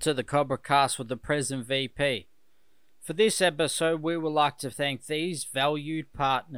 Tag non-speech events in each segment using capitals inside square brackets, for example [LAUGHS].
To the Cobra Cast with the present VP. For this episode, we would like to thank these valued partners.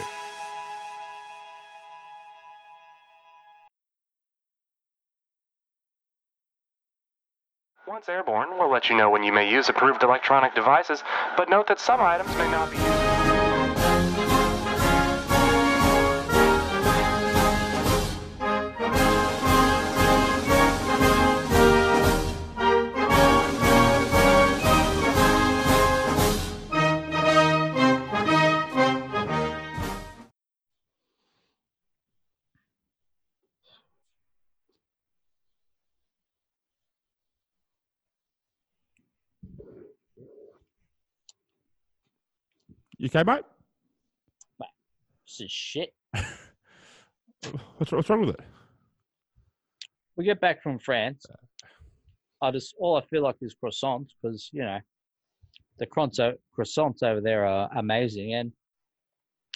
Once airborne, we'll let you know when you may use approved electronic devices, but note that some items may not be used. You okay, mate? This is shit. [LAUGHS] What's, what's wrong with it? We get back from France. I just all I feel like is croissants because you know the croissants croissants over there are amazing, and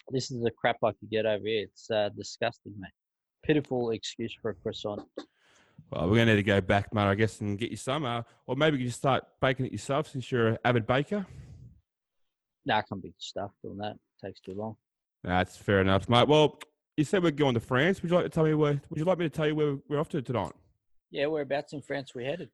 this is the crap I could get over here. It's uh, disgusting, mate. Pitiful excuse for a croissant. Well, we're going to need to go back, mate, I guess, and get you some. Uh, or maybe you can start baking it yourself since you're an avid baker. Nah, I can't be stuffed on that. takes too long. That's fair enough, mate. Well, you said we're going to France. Would you like to tell me where? Would you like me to tell you where we're off to tonight? Yeah, whereabouts in France we're headed?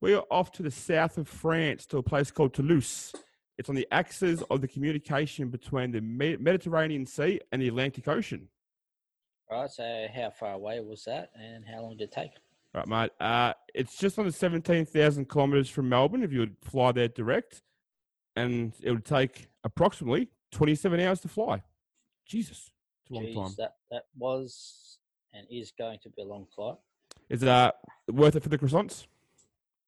We are off to the south of France to a place called Toulouse. It's on the axis of the communication between the Mediterranean Sea and the Atlantic Ocean. All right. So how far away was that, and how long did it take? Right, mate. Uh, it's just under 17,000 kilometres from Melbourne if you would fly there direct. And it would take approximately 27 hours to fly. Jesus. It's a long Jeez, time. That that was and is going to be a long flight. Is it uh, worth it for the croissants?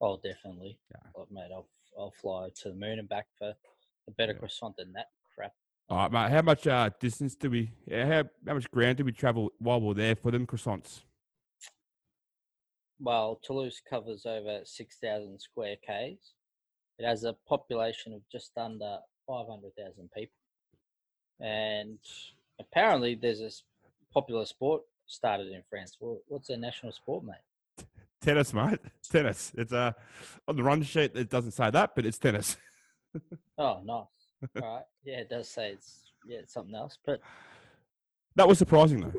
Oh, definitely. Yeah. Mate, I'll I'll fly to the moon and back for a better Yeah. croissant than that crap. All right, mate. How much uh, distance do we, yeah, how, how much ground did we travel while we are there for them croissants? Well, Toulouse covers over six thousand square k's. It has a population of just under five hundred thousand people, and apparently there's a popular sport started in France. Wha- What's their national sport, mate? Tennis, mate. [LAUGHS] Tennis. It's uh, on the run sheet, it doesn't say that, but it's tennis. [LAUGHS] Oh, nice. All right. Yeah, it does say it's yeah it's something else, but That was surprising, though.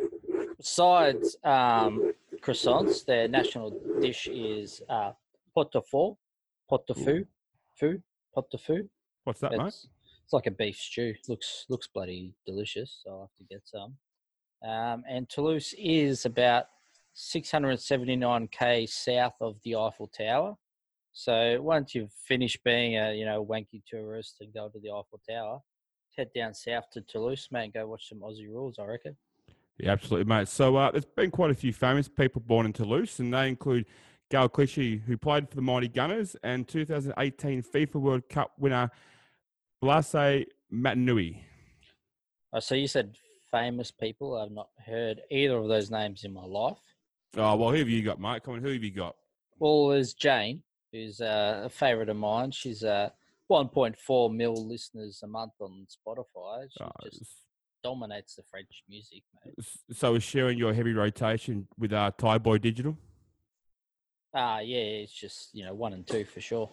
besides um, croissants, their national dish is uh, pot de fou, pot de fou, fou, pot de fou. What's that, mate? It's, it's like a beef stew. looks looks bloody delicious. So I'll have to get some. Um, and Toulouse is about 679 k south of the Eiffel Tower. So once you've finished being a you know wanky tourist and go to the Eiffel Tower, head down south to Toulouse, mate, and go watch some Aussie rules. I reckon. Yeah, absolutely, mate. So uh, there's been quite a few famous people born in Toulouse, and they include Gaël Clichy, who played for the Mighty Gunners, and 2018 FIFA World Cup winner Blaise Matuidi. Oh, so you said famous people. I've not heard either of those names in my life. Oh, well, who have you got, mate? Come on, who have you got? Well, there's Jain, who's uh, a favourite of mine. She's uh, 1.4 mil listeners a month on Spotify. She Uh, just dominates the French music, mate. so is sharing your heavy rotation with uh, Thai Boy Digital? Ah, yeah, it's just you know one and two for sure.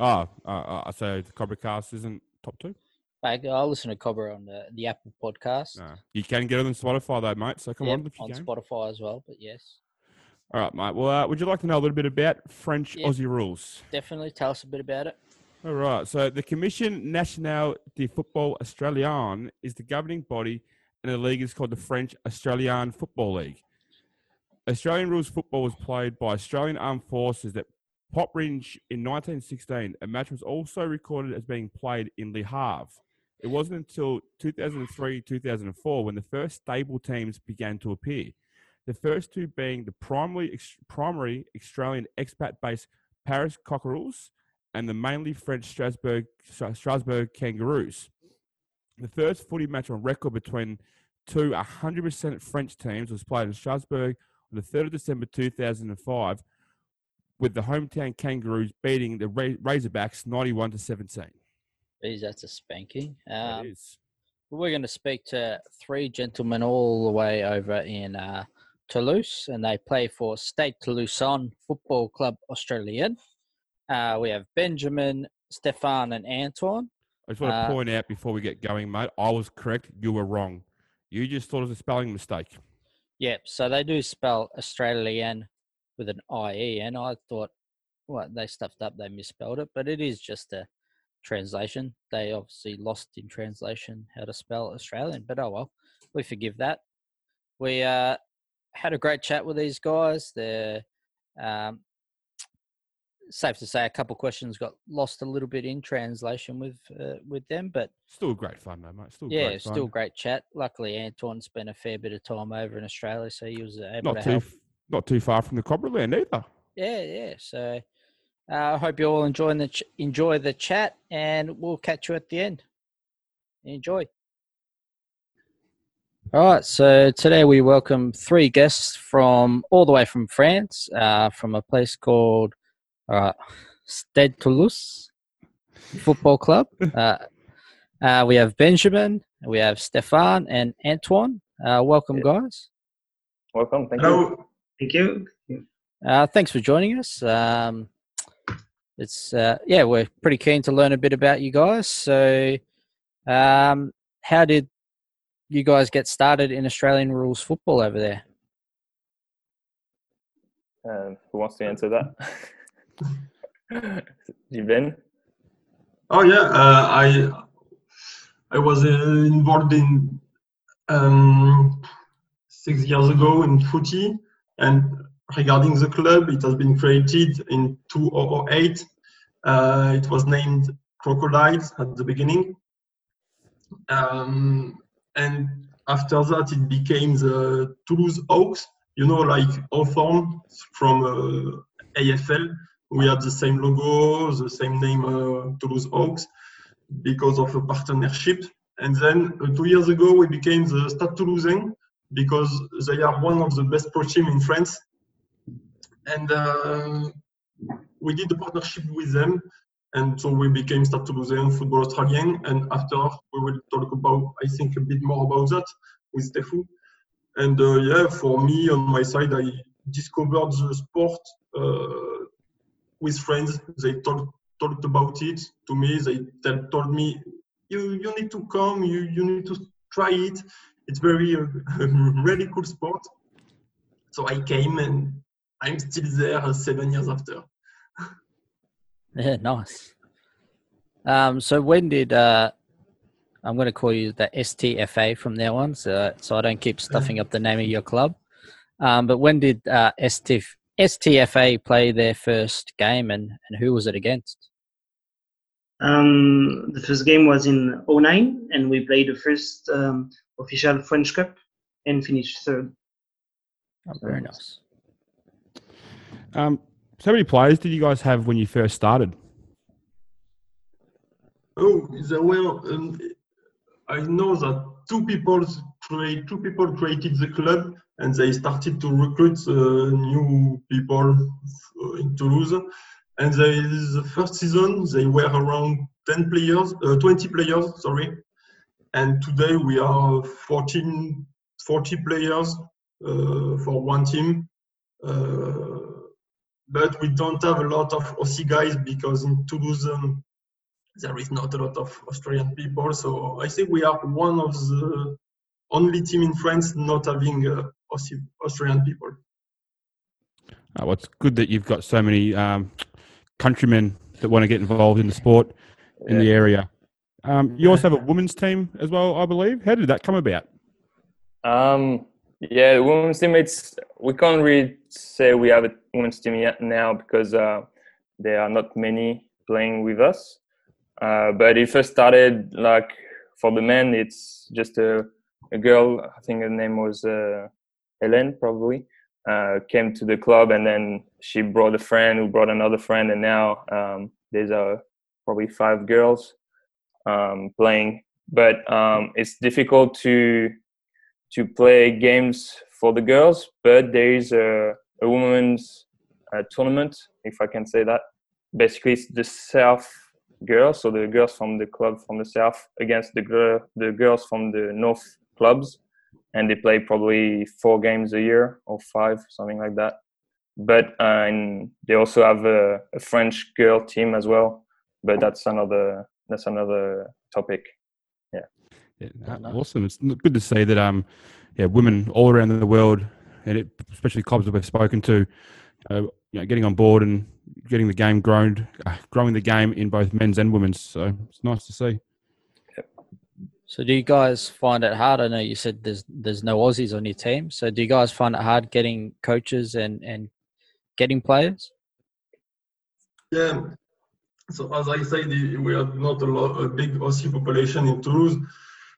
Oh, uh, uh, so the Cobra Cast isn't top two? Mate, I listen to Cobra on the, the Apple podcast. No. You can get it on Spotify, though, mate. So come Yep, on, on can. Spotify as well. But yes, All right, mate. Well, uh, would you like to know a little bit about French Yeah. Aussie rules? definitely tell us a bit about it. All right. So the Commission Nationale de Football Australien is the governing body, and the league is called the French Australian Football League. Australian rules football was played by Australian Armed Forces at Poperinge in 1916. A match was also recorded as being played in Le Havre. It wasn't until 2003 2004 when the first stable teams began to appear. The first two being the primary, primary Australian expat based Paris Cockerels and the mainly French Strasbourg, Strasbourg Kangaroos. The first footy match on record between two 100% French teams was played in Strasbourg on the 3rd of December 2005 with the hometown Kangaroos beating the Razorbacks 91 to 17. Geez, that's a spanking. Um, is. we're going to speak to three gentlemen all the way over in uh, Toulouse, and they play for Stade Toulousain Football Club Australian. Uh, we have Benjamin, Stephane, and Antoine. I just want to uh, point out before we get going, mate, I was correct. You were wrong. You just thought it was a spelling mistake. Yep, so they do spell Australian with an IE, and I thought, well, they stuffed up, they misspelled it, but it is just a translation. They obviously lost in translation how to spell Australian, but oh well, we forgive that. We uh, had a great chat with these guys. They're um, safe to say a couple questions got lost a little bit in translation with uh, with them, but Still great fun, though, mate. Still yeah, great fun. still great chat. Luckily, Antoine spent a fair bit of time over in Australia, so he was able not to too, help. not too far from the Cobberland either. Yeah, yeah. So uh, I hope you all enjoying the ch- enjoy the chat, and we'll catch you at the end. Enjoy. All right. So today we welcome three guests from all the way from France, uh, from a place called uh, Stade Toulouse Football Club. [LAUGHS] Uh, uh, we have Benjamin, we have Stephane, and Antoine. Uh, welcome, guys. Welcome. Thank you. Hello. Thank you. Uh, thanks for joining us. Um, it's uh, yeah, we're pretty keen to learn a bit about you guys. So, um, how did you guys get started in Australian rules football over there? Uh, who wants to answer that? [LAUGHS] [LAUGHS] you Ben? Oh yeah, uh, I I was uh, involved in um, six years ago in footy, and regarding the club, it has been created in 2008. Uh, it was named Crocodiles at the beginning, um, and after that, it became the Toulouse Hawks. You know, like Hawthorn from uh, AFL. We had the same logo, the same name, uh, Toulouse Hawks, because of a partnership. And then uh, two years ago, we became the Stade Toulousain because they are one of the best pro team in France. And uh, we did a partnership with them. And so we became Stade Toulousain Football Australien. And after, we will talk about, I think, a bit more about that with Stefu. And uh, yeah, for me, on my side, I discovered the sport uh, with friends. They talked talked about it to me. They told me, "You you need to come. You you need to try it. It's very uh, [LAUGHS] really cool sport." So I came, and I'm still there uh, seven years after. [LAUGHS] Yeah, nice. Um, so when did uh, I'm going to call you the STFA from now on, so so I don't keep stuffing up the name of your club. Um, but when did uh, STF, STFA play their first game, and, and who was it against? Um, the first game was in 09, and we played the first um, official French Cup and finished third. Oh, very nice. Um, so how many players did you guys have when you first started? Oh, there were. Um, I know that two people create two people created the club, and they started to recruit uh, new people uh, in Toulouse. And they, the first season, they were around 10 players, uh, 20 players, sorry. And today we are 14, 40 players for one team. But we don't have a lot of Aussie guys because in Toulouse um, there is not a lot of Australian people. So I think we are one of the only team in France not having Aussie, Australian people. Uh, well, it's good that you've got so many um, countrymen that want to get involved in the sport in the area. Um, you also have a women's team as well, I believe. How did that come about? Um, yeah, the women's team. It's we can't really say we have a women's team yet now because uh, there are not many playing with us. Uh, but it first started like for the men. It's just a, a girl. I think her name was uh, Helen, probably. uh, came to the club, and then she brought a friend who brought another friend, and now um, there's uh, probably five girls um, playing. But um, it's difficult to to play games for the girls, but there is a, a women's uh, tournament, if I can say that. Basically, it's the South girls, so the girls from the club from the South against the girl, the girls from the North clubs, and they play probably four games a year or five, something like that. But uh, and they also have a, a French girl team as well, but that's another that's another topic. Yeah. Yeah, awesome. It's good to see that um, yeah, women all around the world, and it, especially clubs that we've spoken to, uh, you know, getting on board and getting the game grown, uh, growing the game in both men's and women's. So it's nice to see. So do you guys find it hard? I know you said there's there's no Aussies on your team. So do you guys find it hard getting coaches and and getting players? Yeah. So as I said, we are not a, lot, a big Aussie population in Toulouse,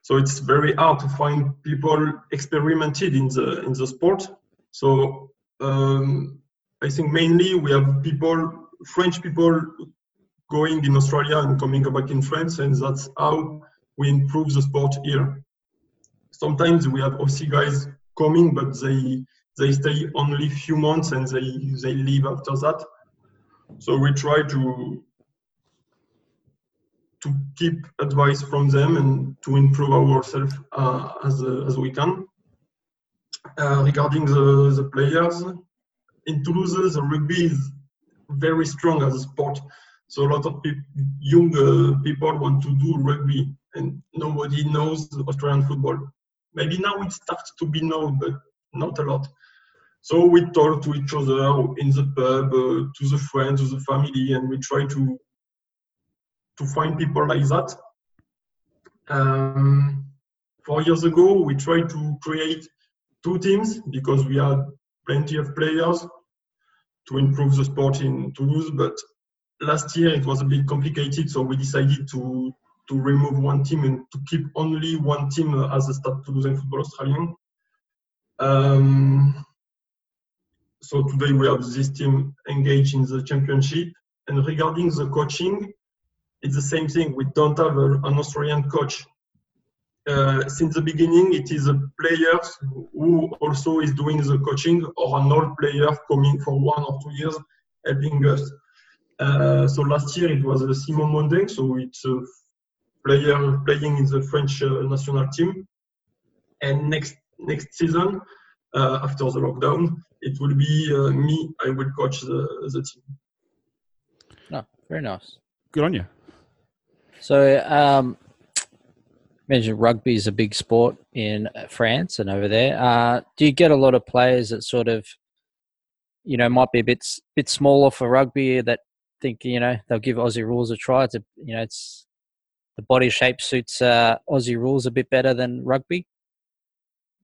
so it's very hard to find people experimented in the in the sport. So um, I think mainly we have people, French people, going in Australia and coming back in France, and that's how we improve the sport here. Sometimes we have Aussie guys coming, but they they stay only few months and they they leave after that. So we try to to keep advice from them and to improve ourselves uh, as uh, as we can. Uh, regarding the, the players, in Toulouse, the rugby is very strong as a sport. So a lot of pe- young uh, people want to do rugby, and nobody knows Australian football. Maybe now it starts to be known, but not a lot. So we talk to each other in the pub, uh, to the friends, to the family, and we try to to find people like that. Um, four years ago, we tried to create two teams because we had plenty of players to improve the sport in Toulouse. But last year it was a bit complicated, so we decided to to remove one team and to keep only one team as a start Stade Toulousain Football Australian. Um, so today we have this team engaged in the championship. And regarding the coaching, it's the same thing. We don't have a, an Australian coach. Uh, since the beginning, it is a player who also is doing the coaching or an old player coming for one or two years helping us. Uh, so last year it was uh, Simon Mondeng, so it's a player playing in the French uh, national team. And next next season, uh, after the lockdown, it will be uh, me. I will coach the, the team. No, very nice. Good on you. So, um, mentioned rugby is a big sport in France and over there. Uh, do you get a lot of players that sort of, you know, might be a bit bit smaller for rugby that think you know they'll give Aussie rules a try? To you know, it's the body shape suits uh, Aussie rules a bit better than rugby.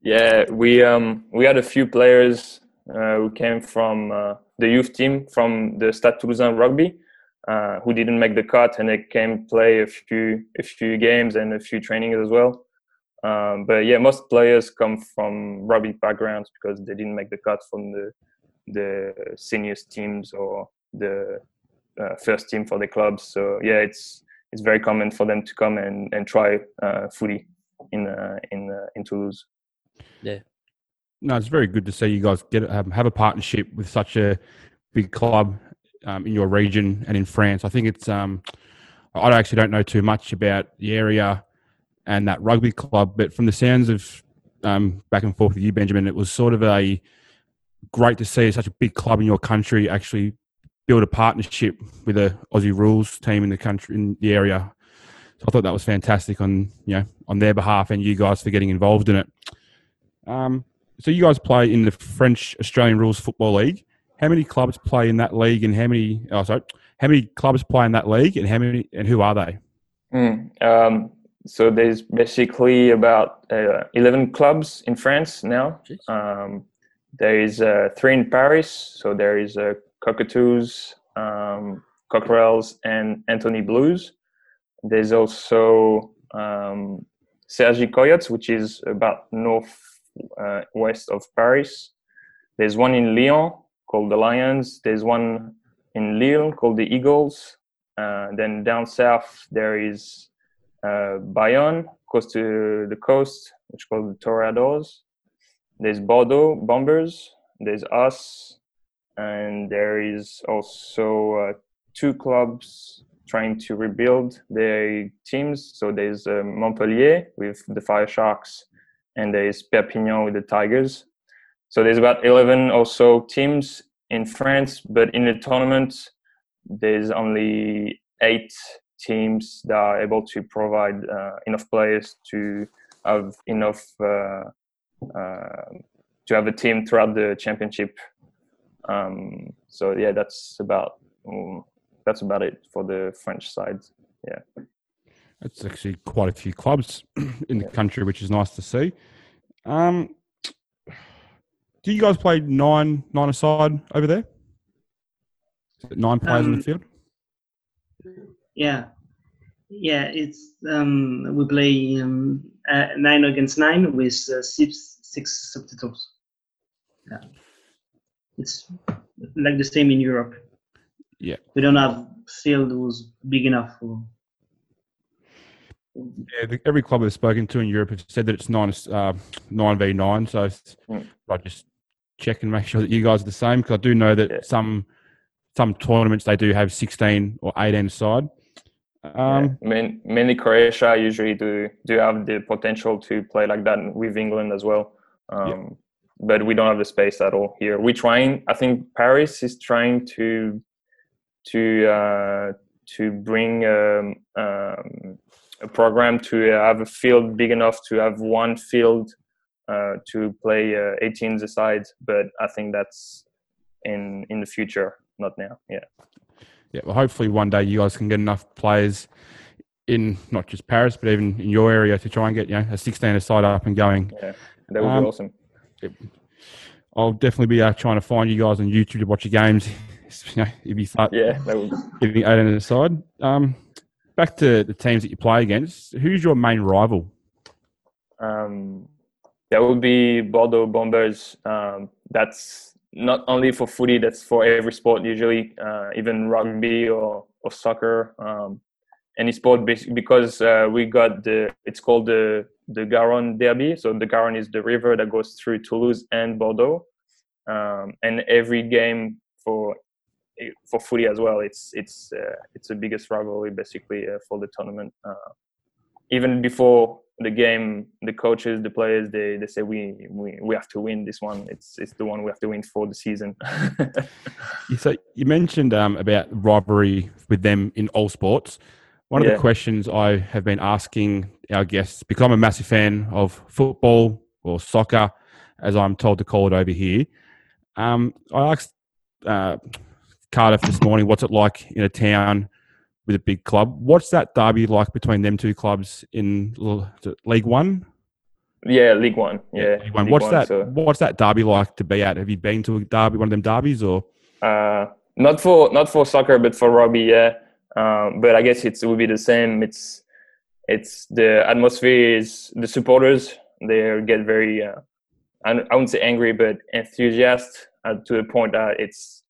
Yeah, we um we had a few players uh, who came from uh, the youth team from the Stade Toulousain rugby uh, who didn't make the cut and they came play a few a few games and a few trainings as well. Um, but yeah, most players come from rugby backgrounds because they didn't make the cut from the the seniors teams or the uh, first team for the clubs. So yeah, it's it's very common for them to come and, and try uh, footy in uh, in uh, in Toulouse. Yeah. No, it's very good to see you guys get have, have a partnership with such a big club um, in your region and in France. I think it's um, I actually don't know too much about the area and that rugby club, but from the sounds of um, back and forth with you, Benjamin, it was sort of a great to see such a big club in your country actually build a partnership with a Aussie rules team in the country in the area. So I thought that was fantastic on you know on their behalf and you guys for getting involved in it. Um, so you guys play in the French Australian Rules Football League. How many clubs play in that league, and how many? Oh, sorry, how many clubs play in that league, and how many? And who are they? Mm, um, so there's basically about uh, 11 clubs in France now. Um, there is uh, three in Paris. So there is uh, Cockatoos, um, Cockerels, and Antony Blues. There's also um, Cergy Coyotes, which is about north uh, west of Paris. there's one in Lyon called the Lions. There's one in Lille called the Eagles. Uh, then down south there is uh, Bayonne, close to the coast, which is called the Toreadors. There's Bordeaux Bombers. There's us, and there is also uh, two clubs trying to rebuild their teams. So there's uh, Montpellier with the Fire Sharks, and there's Perpignan with the Tigers. So there's about 11 or so teams in France, but in the tournament, there's only eight teams that are able to provide uh, enough players to have enough uh, uh, to have a team throughout the championship. Um, so yeah, that's about um, that's about it for the French side. Yeah, That's actually quite a few clubs [CLEARS THROAT] in the country, which is nice to see. Um, do you guys play nine nine aside over there? Is it nine players in the Um, field? Yeah, yeah. It's um, we play um, uh, nine against nine with uh, six six substitutes. Yeah, it's like the same in Europe. Yeah. we don't have field who's big enough for. Yeah, the, every club I've spoken to in Europe have said that it's nine uh, nine v nine. So it's- Mm. I just check and make [LAUGHS] sure that you guys are the same because I do know that Yeah. some some tournaments they do have sixteen or eighteen aside. Um, yeah. Main, mainly Croatia usually do do have the potential to play like that with England as well. Um, But we don't have the space at all here. We're trying. I think Paris is trying to to uh, to bring um, um, a program to have a field big enough to have one field uh, to play uh, 18s aside. But I think that's in in the future, not now. Yeah. yeah, well, hopefully one day you guys can get enough players in not just Paris but even in your area to try and get you know a sixteen aside up and going. Yeah, that would Um, be awesome. I'll definitely be uh, trying to find you guys on YouTube to watch your games. [LAUGHS] You know, if you start Yeah, that would. getting eight on the side. Um, back to the teams that you play against. Who's your main rival? Um, that would be Bordeaux Bombers. Um, that's not only for footy, that's for every sport usually, uh, even rugby or, or soccer, um, any sport because uh, we got the, it's called the, the Garonne Derby. So the Garonne is the river that goes through Toulouse and Bordeaux. Um, and every game for for footy as well, it's it's uh, it's the biggest rivalry basically uh, for the tournament. Uh, even before the game, the coaches, the players, they, they say we, we we have to win this one. It's it's the one we have to win for the season. [LAUGHS] So you mentioned um, about rivalry with them in all sports. One of the questions I have been asking our guests, because I'm a massive fan of football or soccer, as I'm told to call it over here. Um, I asked uh, Cardiff this morning, what's it like in a town with a big club? What's that derby like between them two clubs in L- is it League One? yeah, League One. Yeah, League One. League What's One, that? so, What's that derby like to be at? Have you been to a derby, one of them derbies, or uh, not for not for soccer, but for rugby. Yeah, um, but I guess it will be the same. It's it's the atmosphere is the supporters. They get very uh, I, wouldn't say angry, but enthusiastic uh, to the point that it's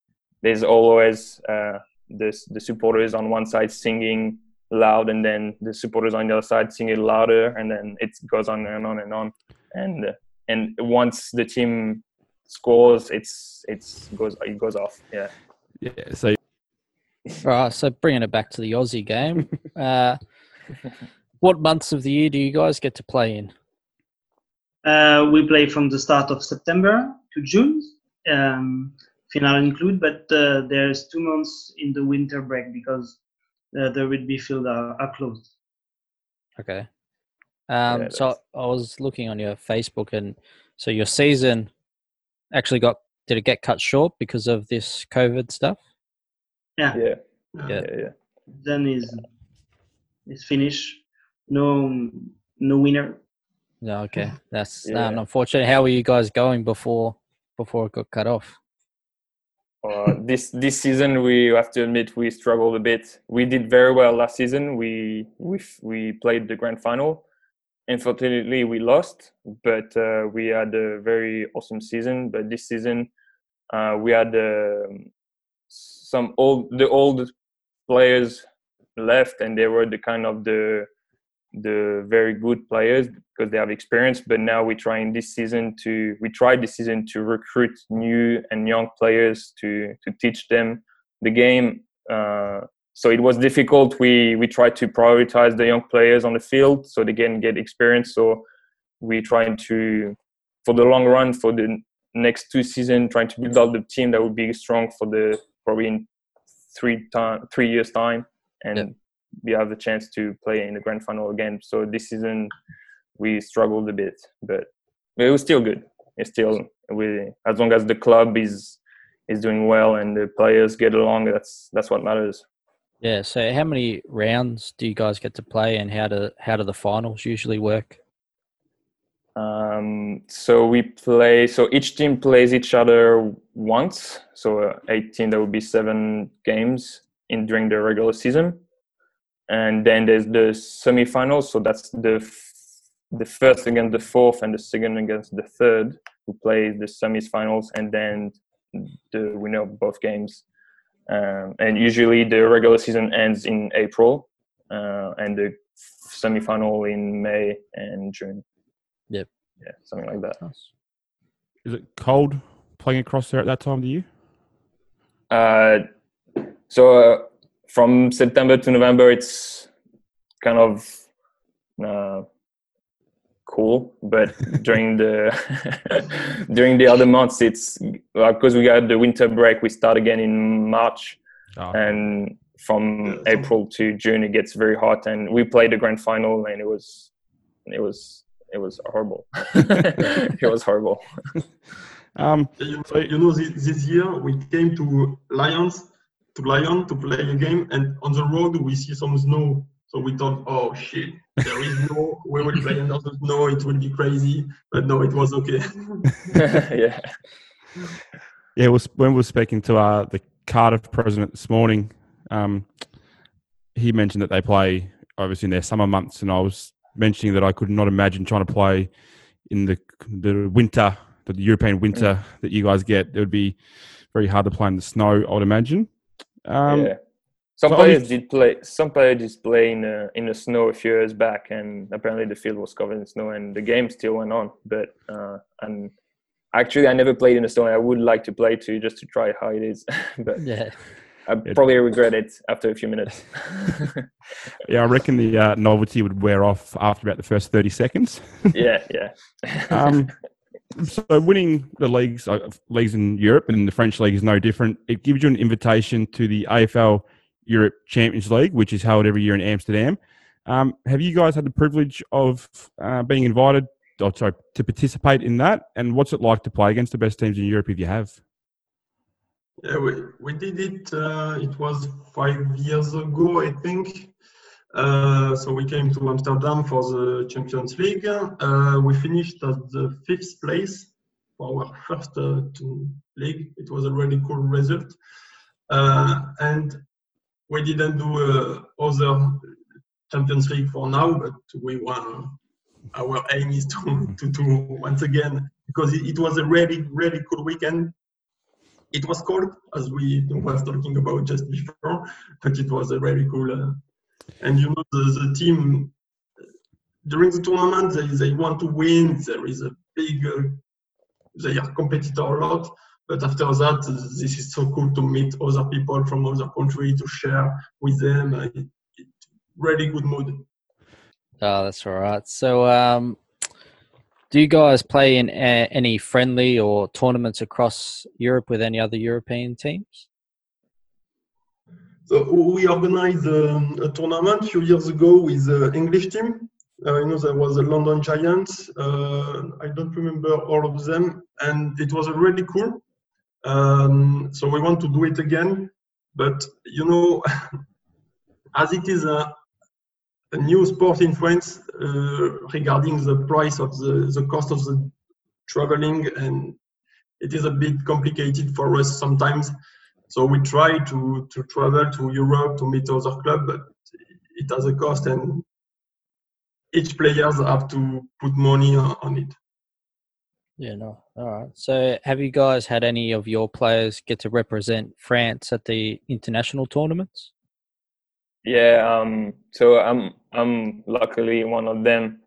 there's always uh, this the supporters on one side singing loud, and then the supporters on the other side singing louder, and then it goes on and on and on. And and once the team scores, it's it's goes it goes off. Yeah. yeah? So Right, so bringing it back to the Aussie game, [LAUGHS] uh, what months of the year do you guys get to play in? Uh, we play from the start of September to June, um, final include, but uh, there's two months in the winter break because uh, the rugby field are, are closed. Okay. Um, Yeah, so I was looking on your Facebook, and so your season actually got did it get cut short because of this COVID stuff? Yeah. Yeah. Yeah. Yeah. Then is is finished. No no winner. No, okay, that's Yeah. um, unfortunate. How were you guys going before before it got cut off? Uh, this this season, we have to admit we struggled a bit. We did very well last season. We we we played the grand final. Unfortunately, we lost, but uh, we had a very awesome season. But this season, uh, we had um some old the old players left, and they were the kind of the the very good players because they have experience. But now we're trying this season to we tried this season to recruit new and young players to to teach them the game. Uh, so it was difficult. We we tried to prioritize the young players on the field so they can get experience. So we're trying to for the long run for the next two seasons trying to build out the team that would be strong for the probably in three time three years time and Yeah. we have the chance to play in the grand final again. So this season we struggled a bit, but it was still good. It's still we as long as the club is is doing well and the players get along. That's that's what matters. Yeah. So, how many rounds do you guys get to play, and how do how do the finals usually work? Um, so we play. So each team plays each other once. So uh, 18, there will be seven games in during the regular season, and then there's the semifinals. So that's the f- the first against the fourth and the second against the third who play the semifinals, and then the winner of both games. Um, and usually the regular season ends in April, uh, and the semifinal in May and June. Yep. Yeah, something like that. Nice. Is it cold playing across there at that time of the year? Uh, so uh, from September to November, it's kind of uh, cool, but [LAUGHS] during the [LAUGHS] during the other months, it's because we got the winter break. We start again in March, Oh, and from April to June, it gets very hot. And we played the grand final, and it was it was it was horrible. [LAUGHS] [LAUGHS] it was horrible. um, You know, So- you know this, this year we came to Lions, to Lyon to play a game, and on the road we see some snow. So we thought, oh shit, there is snow. we will play under the snow. It will be crazy. But no, it was okay. [LAUGHS] yeah. Yeah, was when we were speaking to uh, the Cardiff president this morning, um, he mentioned that they play obviously in their summer months, and I was mentioning that I could not imagine trying to play in the the winter, the European winter that you guys get. It would be very hard to play in the snow, I would imagine. Um, yeah. Some so players obviously- did play. Some players did play in the in the snow a few years back, and apparently the field was covered in snow, and the game still went on. But uh, and actually, I never played in the snow. and I would like to play too, just to try how it is. [LAUGHS] but Yeah. I probably [LAUGHS] regret it after a few minutes. [LAUGHS] Yeah, I reckon the uh, novelty would wear off after about the first thirty seconds. [LAUGHS] yeah, yeah. Um, so winning the leagues, uh, leagues in Europe and the French league is no different. It gives you an invitation to the AFL Europe Champions League, which is held every year in Amsterdam. Um, have you guys had the privilege of uh, being invited, or sorry, to participate in that? And what's it like to play against the best teams in Europe if you have? Yeah, we, we did it. Uh, it was five years ago, I think. Uh, so we came to Amsterdam for the Champions League. Uh, we finished at the fifth place for our first uh, two league. It was a really cool result. Uh, and we didn't do uh, other Champions League for now, but we want our aim is to, to do once again because it, it was a really, really cool weekend it was cold as we was talking about just before, but it was a very cool. Uh, and you know the, the team during the tournament they, they want to win. There is a big uh, they are competitor a lot, but after that this is so cool to meet other people from other country to share with them. Uh, it, it, really good mood. Oh, that's all right. So, um, do you guys play in a- any friendly or tournaments across Europe with any other European teams? So we organized um, a tournament a few years ago with the English team. Uh, you know, there was the London Giants. Uh, I don't remember all of them, and it was really cool. Um, so we want to do it again, but you know, [LAUGHS] as it is a, a new sport in France uh, regarding the price of the, the cost of the traveling, and it is a bit complicated for us sometimes. So we try to, to travel to Europe to meet other clubs, but it has a cost and each players have to put money on on it. Yeah, no. All right. So, have you guys had any of your players get to represent France at the international tournaments? Yeah. Um, so I'm I'm luckily one of them.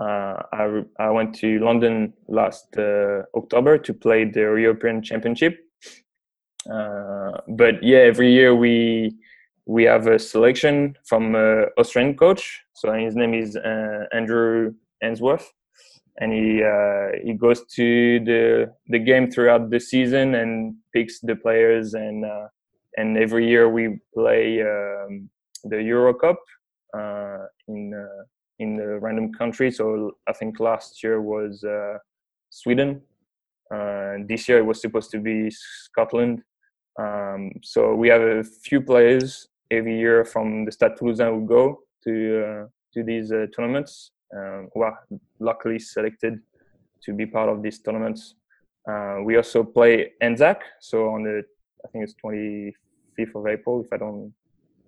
Uh, I I went to London last uh, October to play the European Championship. Uh, but yeah, every year we we have a selection from an Australian coach. So his name is uh, Andrew Answorth, and he uh, he goes to the the game throughout the season and picks the players and uh, and every year we play um, the Euro Cup uh, in uh, in the random country. So I think last year was uh, Sweden. Uh, this year it was supposed to be Scotland. Um, so we have a few players every year from the Stade Toulousain who go to uh, to these uh, tournaments. Um, who are luckily selected to be part of these tournaments. Uh, we also play Anzac, so on the I think it's 25th of April, if I don't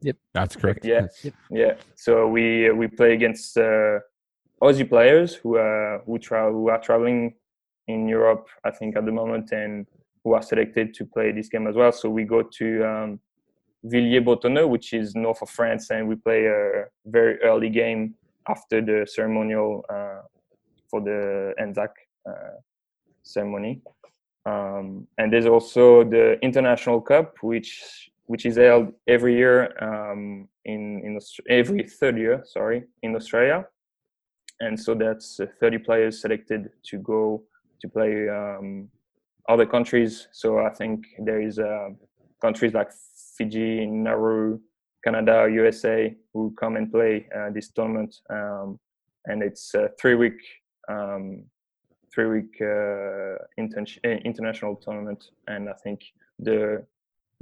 Yep, that's correct. Yeah. That's- yeah, so we we play against uh, Aussie players who are who tra- who are traveling in Europe, I think, at the moment, and who are selected to play this game as well. So we go to um, Villers-Bretonneux, which is north of France, and we play a very early game after the ceremonial uh, for the Anzac uh, ceremony. Um, and there's also the International Cup, which which is held every year um, in in every third year, sorry, in Australia. And so that's uh, 30 players selected to go to play um, other countries. So I think there is uh, countries like Fiji, Nauru, Canada, USA who come and play uh, this tournament. Um, and it's a three week um, three week uh, uh, international tournament. And I think the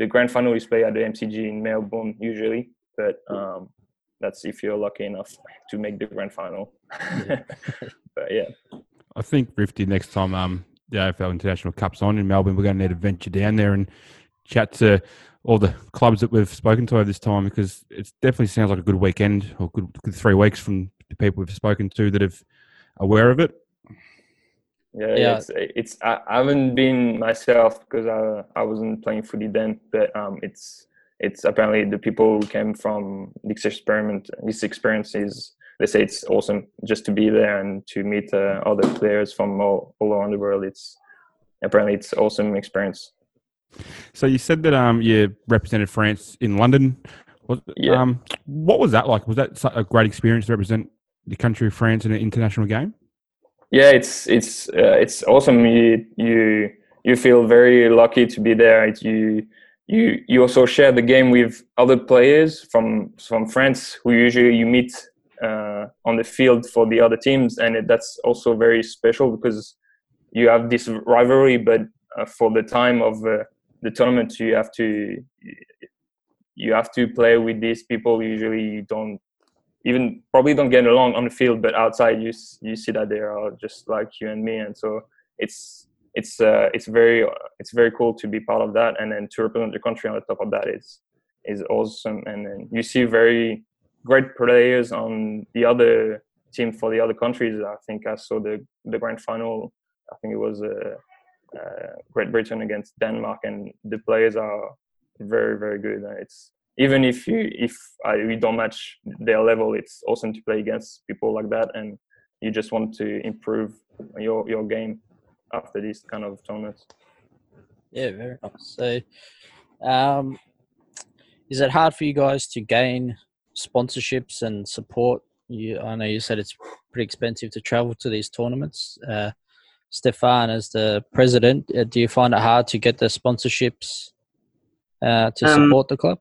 the grand final is played at the MCG in Melbourne usually, but um, that's if you're lucky enough to make the grand final. [LAUGHS] but yeah, I think Rifty next time um the AFL International Cup's on in Melbourne, we're going to need to venture down there and chat to all the clubs that we've spoken to over this time because it definitely sounds like a good weekend or good, good three weeks from the people we've spoken to that have aware of it. Yeah, Yeah. it's it's I, I haven't been myself because I I wasn't playing footy then, but um, it's it's apparently the people who came from this experiment, this experience is they say it's awesome just to be there and to meet uh, other players from all, all around the world. It's apparently it's awesome experience. So you said that um you represented France in London. Was, Yeah. Um, what was that like? Was that a great experience to represent the country of France in an international game? Yeah it's it's uh, it's awesome. You you you feel very lucky to be there. It- you you you also share the game with other players from from france who usually you meet uh, on the field for the other teams. And it, that's also very special because you have this rivalry but uh, for the time of uh, the tournament you have to you have to play with these people. Usually you don't even probably don't get along on the field, but outside you you see that they are just like you and me, and so it's it's uh, it's very it's very cool to be part of that, and then to represent the country on the top of that is is awesome, and then you see very great players on the other team for the other countries. I think I saw the the grand final. I think it was uh, uh, Great Britain against Denmark, and the players are very very good. It's even if you if I, we don't match their level, it's awesome to play against people like that, and you just want to improve your your game after these kind of tournaments. Yeah, very nice. So, um, is it hard for you guys to gain sponsorships and support? You, I know you said it's pretty expensive to travel to these tournaments. Uh, Stephane, as the president, uh, do you find it hard to get the sponsorships uh, to Um, support the club?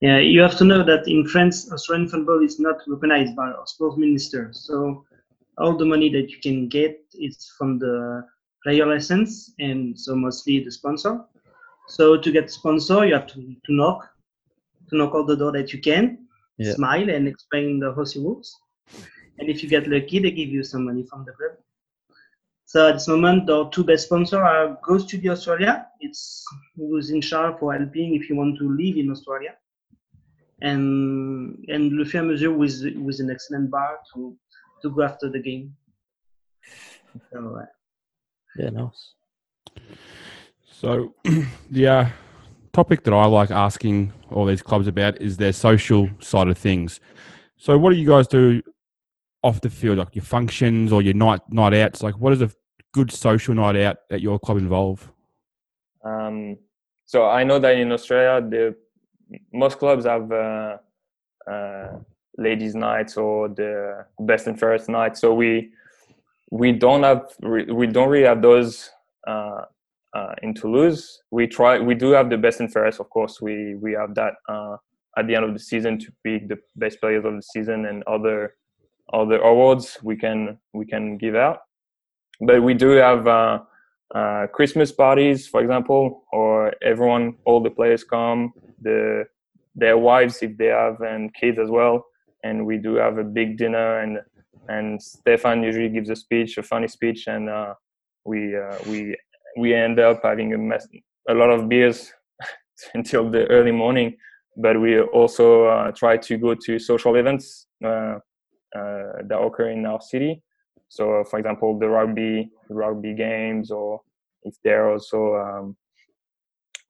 Yeah, you have to know that in France, Australian football is not recognized by our sports minister. So all the money that you can get is from the player license and so mostly the sponsor. So to get sponsor, you have to, to knock, to knock all the door that you can, Yeah. smile and explain the horsey rules. And if you get lucky, they give you some money from the club. So at this moment, our two best sponsor are Go Study Australia. It's who's in charge for helping if you want to live in Australia and and Le Fur à Mesure with with an excellent bar to to go after the game. So, uh, Yeah, nice. So, [CLEARS THROAT] the uh, topic that I like asking all these clubs about is their social side of things. So, what do you guys do off the field, like your functions or your night night outs? Like, what does a good social night out at your club involve? Um, so I know that in Australia, the most clubs have uh, uh, ladies' nights or the best and fairest night. So we we don't have we don't really have those uh, uh, in Toulouse. We try we do have the best and fairest, of course. We we have that uh, at the end of the season to pick the best players of the season and other other awards we can we can give out. But we do have uh, Christmas parties, for example, or everyone, all the players come, the their wives if they have, and kids as well. And we do have a big dinner, and and Stephane usually gives a speech, a funny speech, and uh, we uh, we we end up having a mess, a lot of beers [LAUGHS] until the early morning. But we also uh, try to go to social events uh, uh, that occur in our city. So, for example, the rugby rugby games, or if there are also um,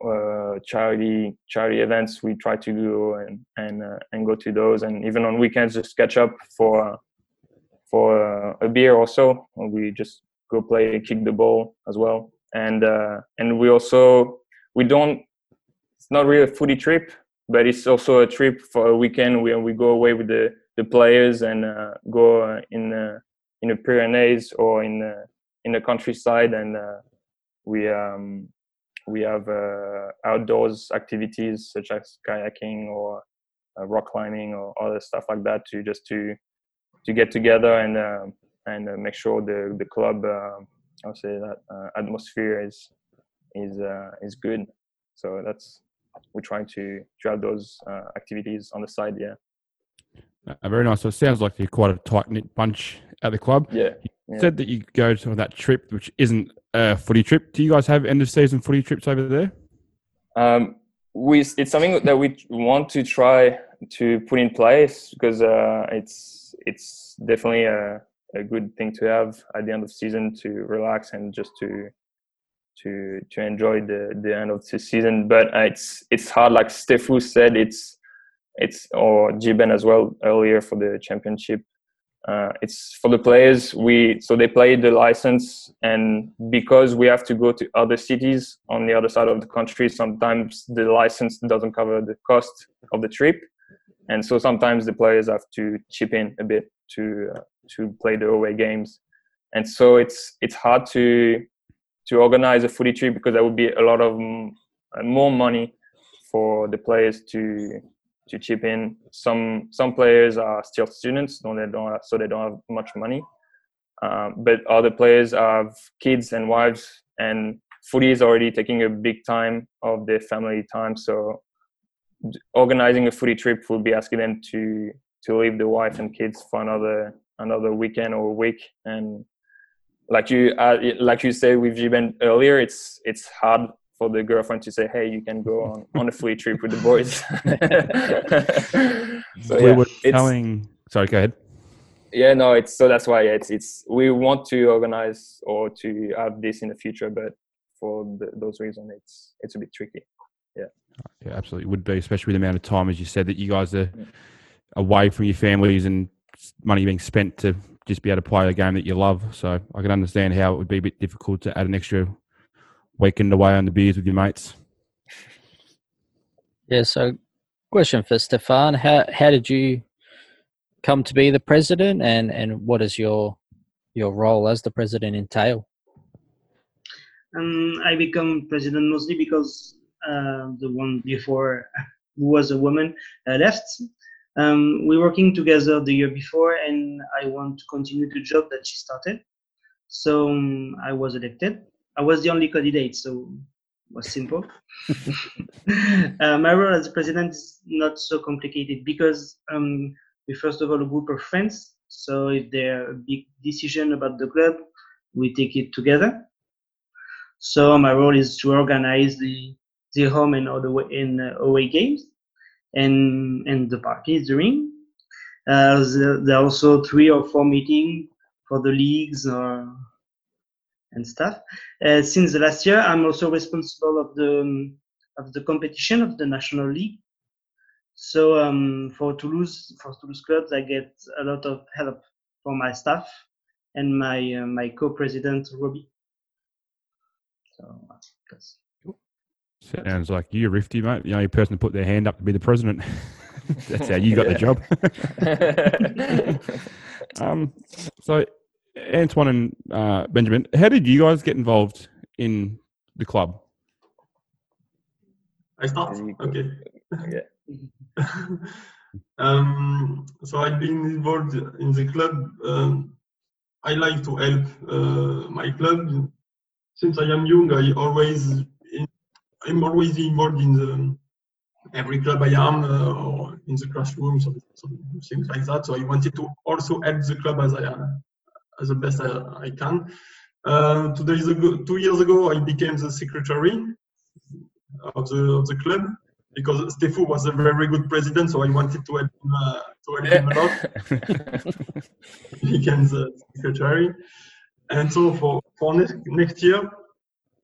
uh, charity charity events, we try to go and and uh, and go to those, and even on weekends, just catch up for for uh, a beer or so. We just go play kick the ball as well, and uh, and we also we don't. It's not really a footy trip, but it's also a trip for a weekend where we go away with the the players and uh, go in the in the Pyrenees or in the in the countryside, and we um, we have uh, outdoors activities such as kayaking or uh, rock climbing or other stuff like that to just to to get together and um, and make sure the the club I'll say that atmosphere is is is good. So that's we're trying to to have those activities on the side. Yeah. Uh, very nice. So it sounds like you're quite a tight knit bunch at the club. Yeah. You said that you go to that trip, which isn't a footy trip. Do you guys have end of season footy trips over there? Um, we it's something that we want to try to put in place because uh, it's it's definitely a, a good thing to have at the end of season to relax and just to to to enjoy the the end of the season. But uh, it's it's hard, like Stefu said, it's it's or Giben as well earlier for the championship. Uh, it's for the players. We so they play the license, and because we have to go to other cities on the other side of the country, sometimes the license doesn't cover the cost of the trip, and so sometimes the players have to chip in a bit to uh, to play the away games, and so it's it's hard to to organize a footy trip because there would be a lot of mm, more money for the players to to chip in. Some some players are still students, so they don't have, so they don't have much money. Um, but other players have kids and wives, and footy is already taking a big time of their family time. So organizing a footy trip would be asking them to to leave the wife and kids for another another weekend or week and like you uh, like you said with Giben earlier it's it's hard for the girlfriend to say, "Hey, you can go on on a free trip with the boys." [LAUGHS] so, we yeah, were telling. Sorry, go ahead. Yeah, no, it's so that's why it's it's we want to organize or to have this in the future, but for the, those reasons, it's it's a bit tricky. Yeah. Yeah, absolutely would be, especially with the amount of time, as you said, that you guys are mm. away from your families and money being spent to just be able to play a game that you love. So I can understand how it would be a bit difficult to add an extra weekend away on the beers with your mates. Yeah. So, question for Stephane: How how did you come to be the president, and and what does your your role as the president entail? Um, I become president mostly because uh, the one before, who [LAUGHS] was a woman, uh, left. Um, we were working together the year before, and I want to continue the job that she started. So um, I was elected. I was the only candidate, so it was simple. uh, [LAUGHS] my role as president is not so complicated because um, we first of all a group of friends. So if there are a big decision about the club, we take it together. So my role is to organize the the home and other in uh, away games, and and the parties during. Uh, there are also three or four meetings for the leagues or and stuff. Uh, since the last year, I'm also responsible of the um, of the competition of the national league. So um, for Toulouse, for Toulouse clubs, I get a lot of help from my staff and my uh, my co-president Robbie. So that's Sounds like you, Rifty, mate. The only person to put their hand up to be the president. [LAUGHS] That's how you got the job. [LAUGHS] [LAUGHS] um, so, Antoine and uh, Benjamin, how did you guys get involved in the club? I start. Okay. Yeah. [LAUGHS] um, so I've been involved in the club. Um, I like to help uh, my club. Since I am young, I always I'm always involved in the every club I am uh, or in the classroom, so, so things like that. So I wanted to also help the club as I uh, as the best I, I can. Uh, two days ago, two years ago, I became the secretary of the of the club because Stefu was a very good president, so I wanted to help him, uh, to help him a lot. [LAUGHS] he became the secretary, and so for for next next year,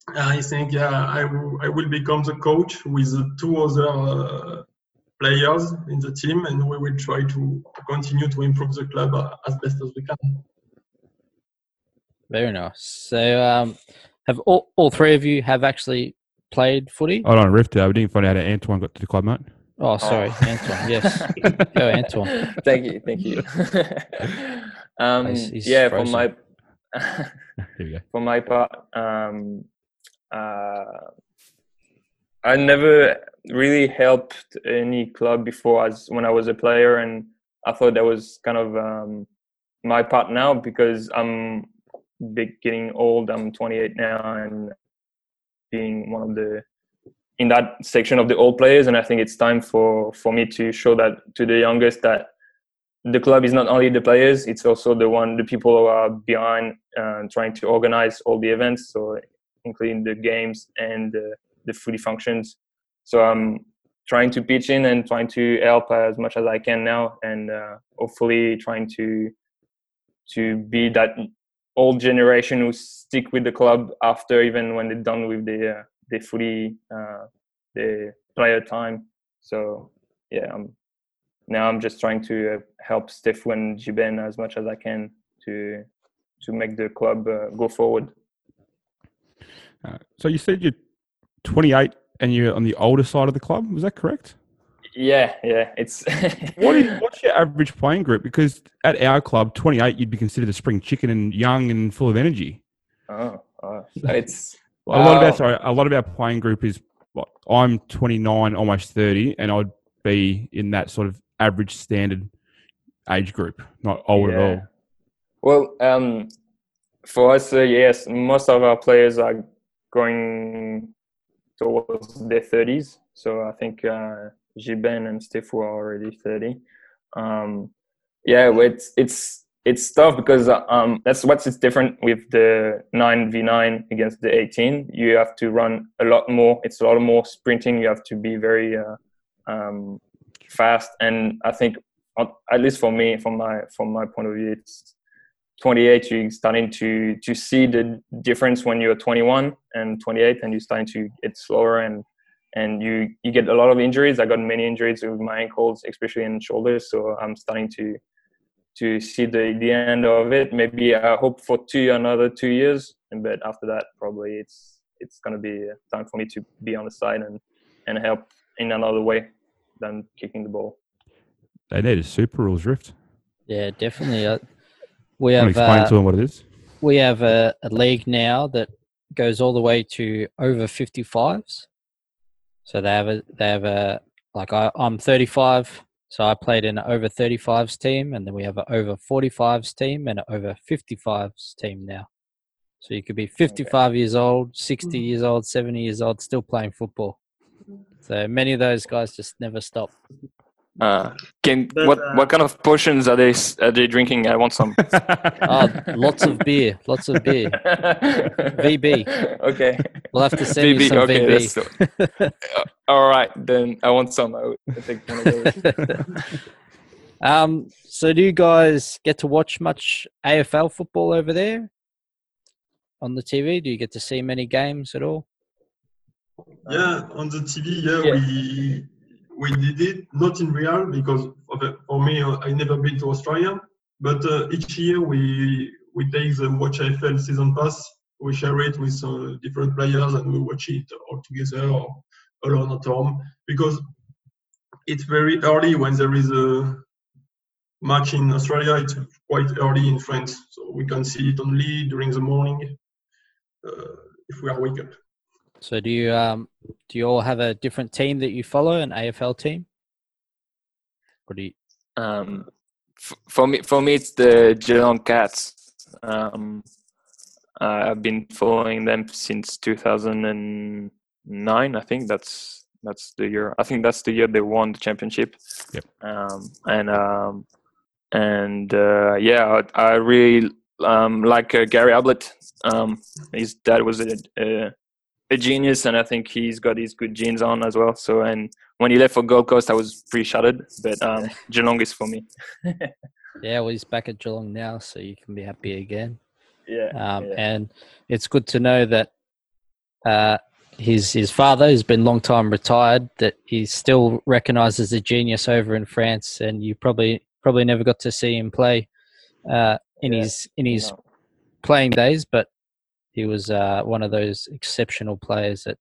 I think uh, I will I will become the coach with two other uh, players in the team, and we will try to continue to improve the club uh, as best as we can. Very nice. So, um, have all, all three of you have actually played footy? Hold on, Rifty. We didn't find out how Antoine got to the club, mate. Oh, sorry, Oh. Antoine. Yes, [LAUGHS] go Antoine. thank you, thank you. [LAUGHS] um, He's- he's yeah, for my [LAUGHS] Here we go. for my part, um, uh, I never really helped any club before as when I was a player, and I thought that was kind of um, my part now because I'm getting old. I'm 28 now, and being one of the in that section of the old players, and I think it's time for for me to show that to the youngest that the club is not only the players; it's also the one the people who are behind uh, trying to organize all the events, so including the games and uh, the footy functions. So I'm trying to pitch in and trying to help as much as I can now, and uh, hopefully trying to to be that old generation who stick with the club after even when they're done with the uh, the footy uh, the player time. So yeah, I'm, now I'm just trying to uh, help Stefu and Jiben as much as I can to to make the club uh, go forward. Uh, so you said you're 28 and you're on the older side of the club. Was that correct? Yeah, yeah, it's [LAUGHS] What is, what's your average playing group? Because at our club, 28, you'd be considered a spring chicken and young and full of energy. oh, oh, so [LAUGHS] it's A lot of our sorry, a lot of our playing group is what I'm 29, almost 30, and I'd be in that sort of average standard age group, not old at all. Well, um, for us, uh, yes, most of our players are going towards their thirties. So I think uh, Jiben and Stefu are already thirty. Um, yeah, it's it's it's tough because um, that's what's it's different with the nine v nine against the eighteen. You have to run a lot more. It's a lot more sprinting. You have to be very uh, um, fast, and I think at at least for me, from my from my point of view, it's 28. You're starting to to see the difference when you're 21 and 28, and you're starting to get slower and and you you get a lot of injuries. I got many injuries with my ankles, especially in shoulders. So I'm starting to to see the the end of it. Maybe I hope for two another two years, and but after that, probably it's it's gonna be time for me to be on the side and and help in another way than kicking the ball. They need a super rules rift. Yeah, definitely. Uh, we Can have explain uh, to them what it is? we have a, a league now that goes all the way to over 55s. So they have a they have a like I, I'm 35, so I played in an over 35s team, and then we have an over 45s team and an over 55s team now. So you could be 55 years old, 60 mm-hmm. years old, 70 years old, still playing football. Mm-hmm. So many of those guys just never stop. Uh, can But, what uh, what kind of potions are they are they drinking? I want some. Oh, [LAUGHS] lots of beer, lots of beer. [LAUGHS] VB. Okay. We'll have to send you VB. some Okay. VB. That's uh, all right. Then I want some. I will I'll take one of those. [LAUGHS] um, so do you guys get to watch much AFL football over there? on the TV? Do you get to see many games at all? Yeah, on the TV, yeah, Yeah. we we did it not in real because for me uh, I never been to Australia, but uh, each year we we take the Watch AFL season pass, we share it with uh, different players and we watch it all together or alone at home because it's very early when there is a match in Australia. It's quite early in France, so we can see it only during the morning uh, if we are wake up. So do you um do you all have a different team that you follow, an AFL team? Or do you Um, f- for me, for me, it's the Geelong Cats. Um, I've been following them since 2009. I think that's that's the year. I think that's the year they won the championship. Yep. Um, and um, and uh, yeah, I, I really um, like uh, Gary Ablett. Um, his dad was a, a a genius, and I think he's got his good genes on as well. So and when he left for Gold Coast, I was pretty shattered. But um, Geelong is for me. [LAUGHS] Yeah, well he's back at Geelong now, so you can be happy again. Yeah. Um, yeah. And it's good to know that uh, his his father has been long time retired, that he's still recognised as a genius over in France, and you probably probably never got to see him play uh, in Yeah. his in his No. playing days, but he was uh, one of those exceptional players that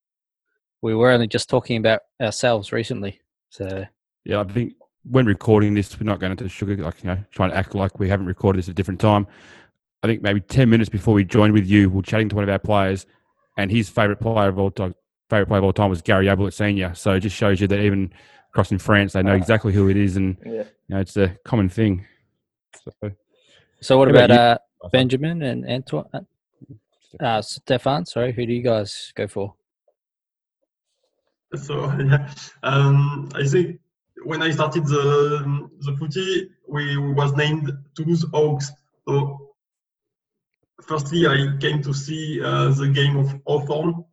we were only just talking about ourselves recently. So Yeah, I think when recording this, we're not going into sugar, like, you know, trying to act like we haven't recorded this at a different time. I think maybe 10 minutes before we joined with you, we are chatting to one of our players, and his favourite player of all time, favourite player of all time was Gary Ablett Senior. So it just shows you that even across in France, they know exactly who it is, and yeah. you know, it's a common thing. So, so what How about about uh, Benjamin and Antoine? Uh, Stephane, sorry, who do you guys go for? So [LAUGHS] yeah, um, I think when I started the the footy, we was named Toulouse Hawks. So firstly, I came to see uh, the game of Hawthorn,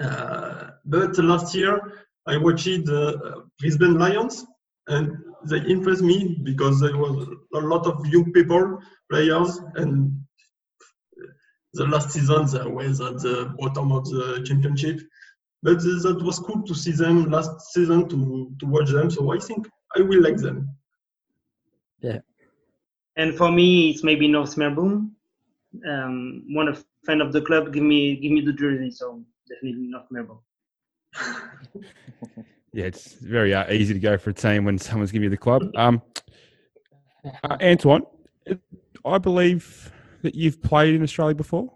uh, but last year I watched uh, Brisbane Lions, and they impressed me because there was a lot of young people, players, and the last season they were at the bottom of the championship but uh, that was cool to see them last season to to watch them. So I think I will like them. Yeah. And for me, it's maybe North Melbourne. Um, one of fan of the club, give me give me the jersey, so definitely North Melbourne. [LAUGHS] yeah, it's very uh, easy to go for a team when someone's giving you the club. Um, uh, Antoine, uh, I believe that you've played in Australia before.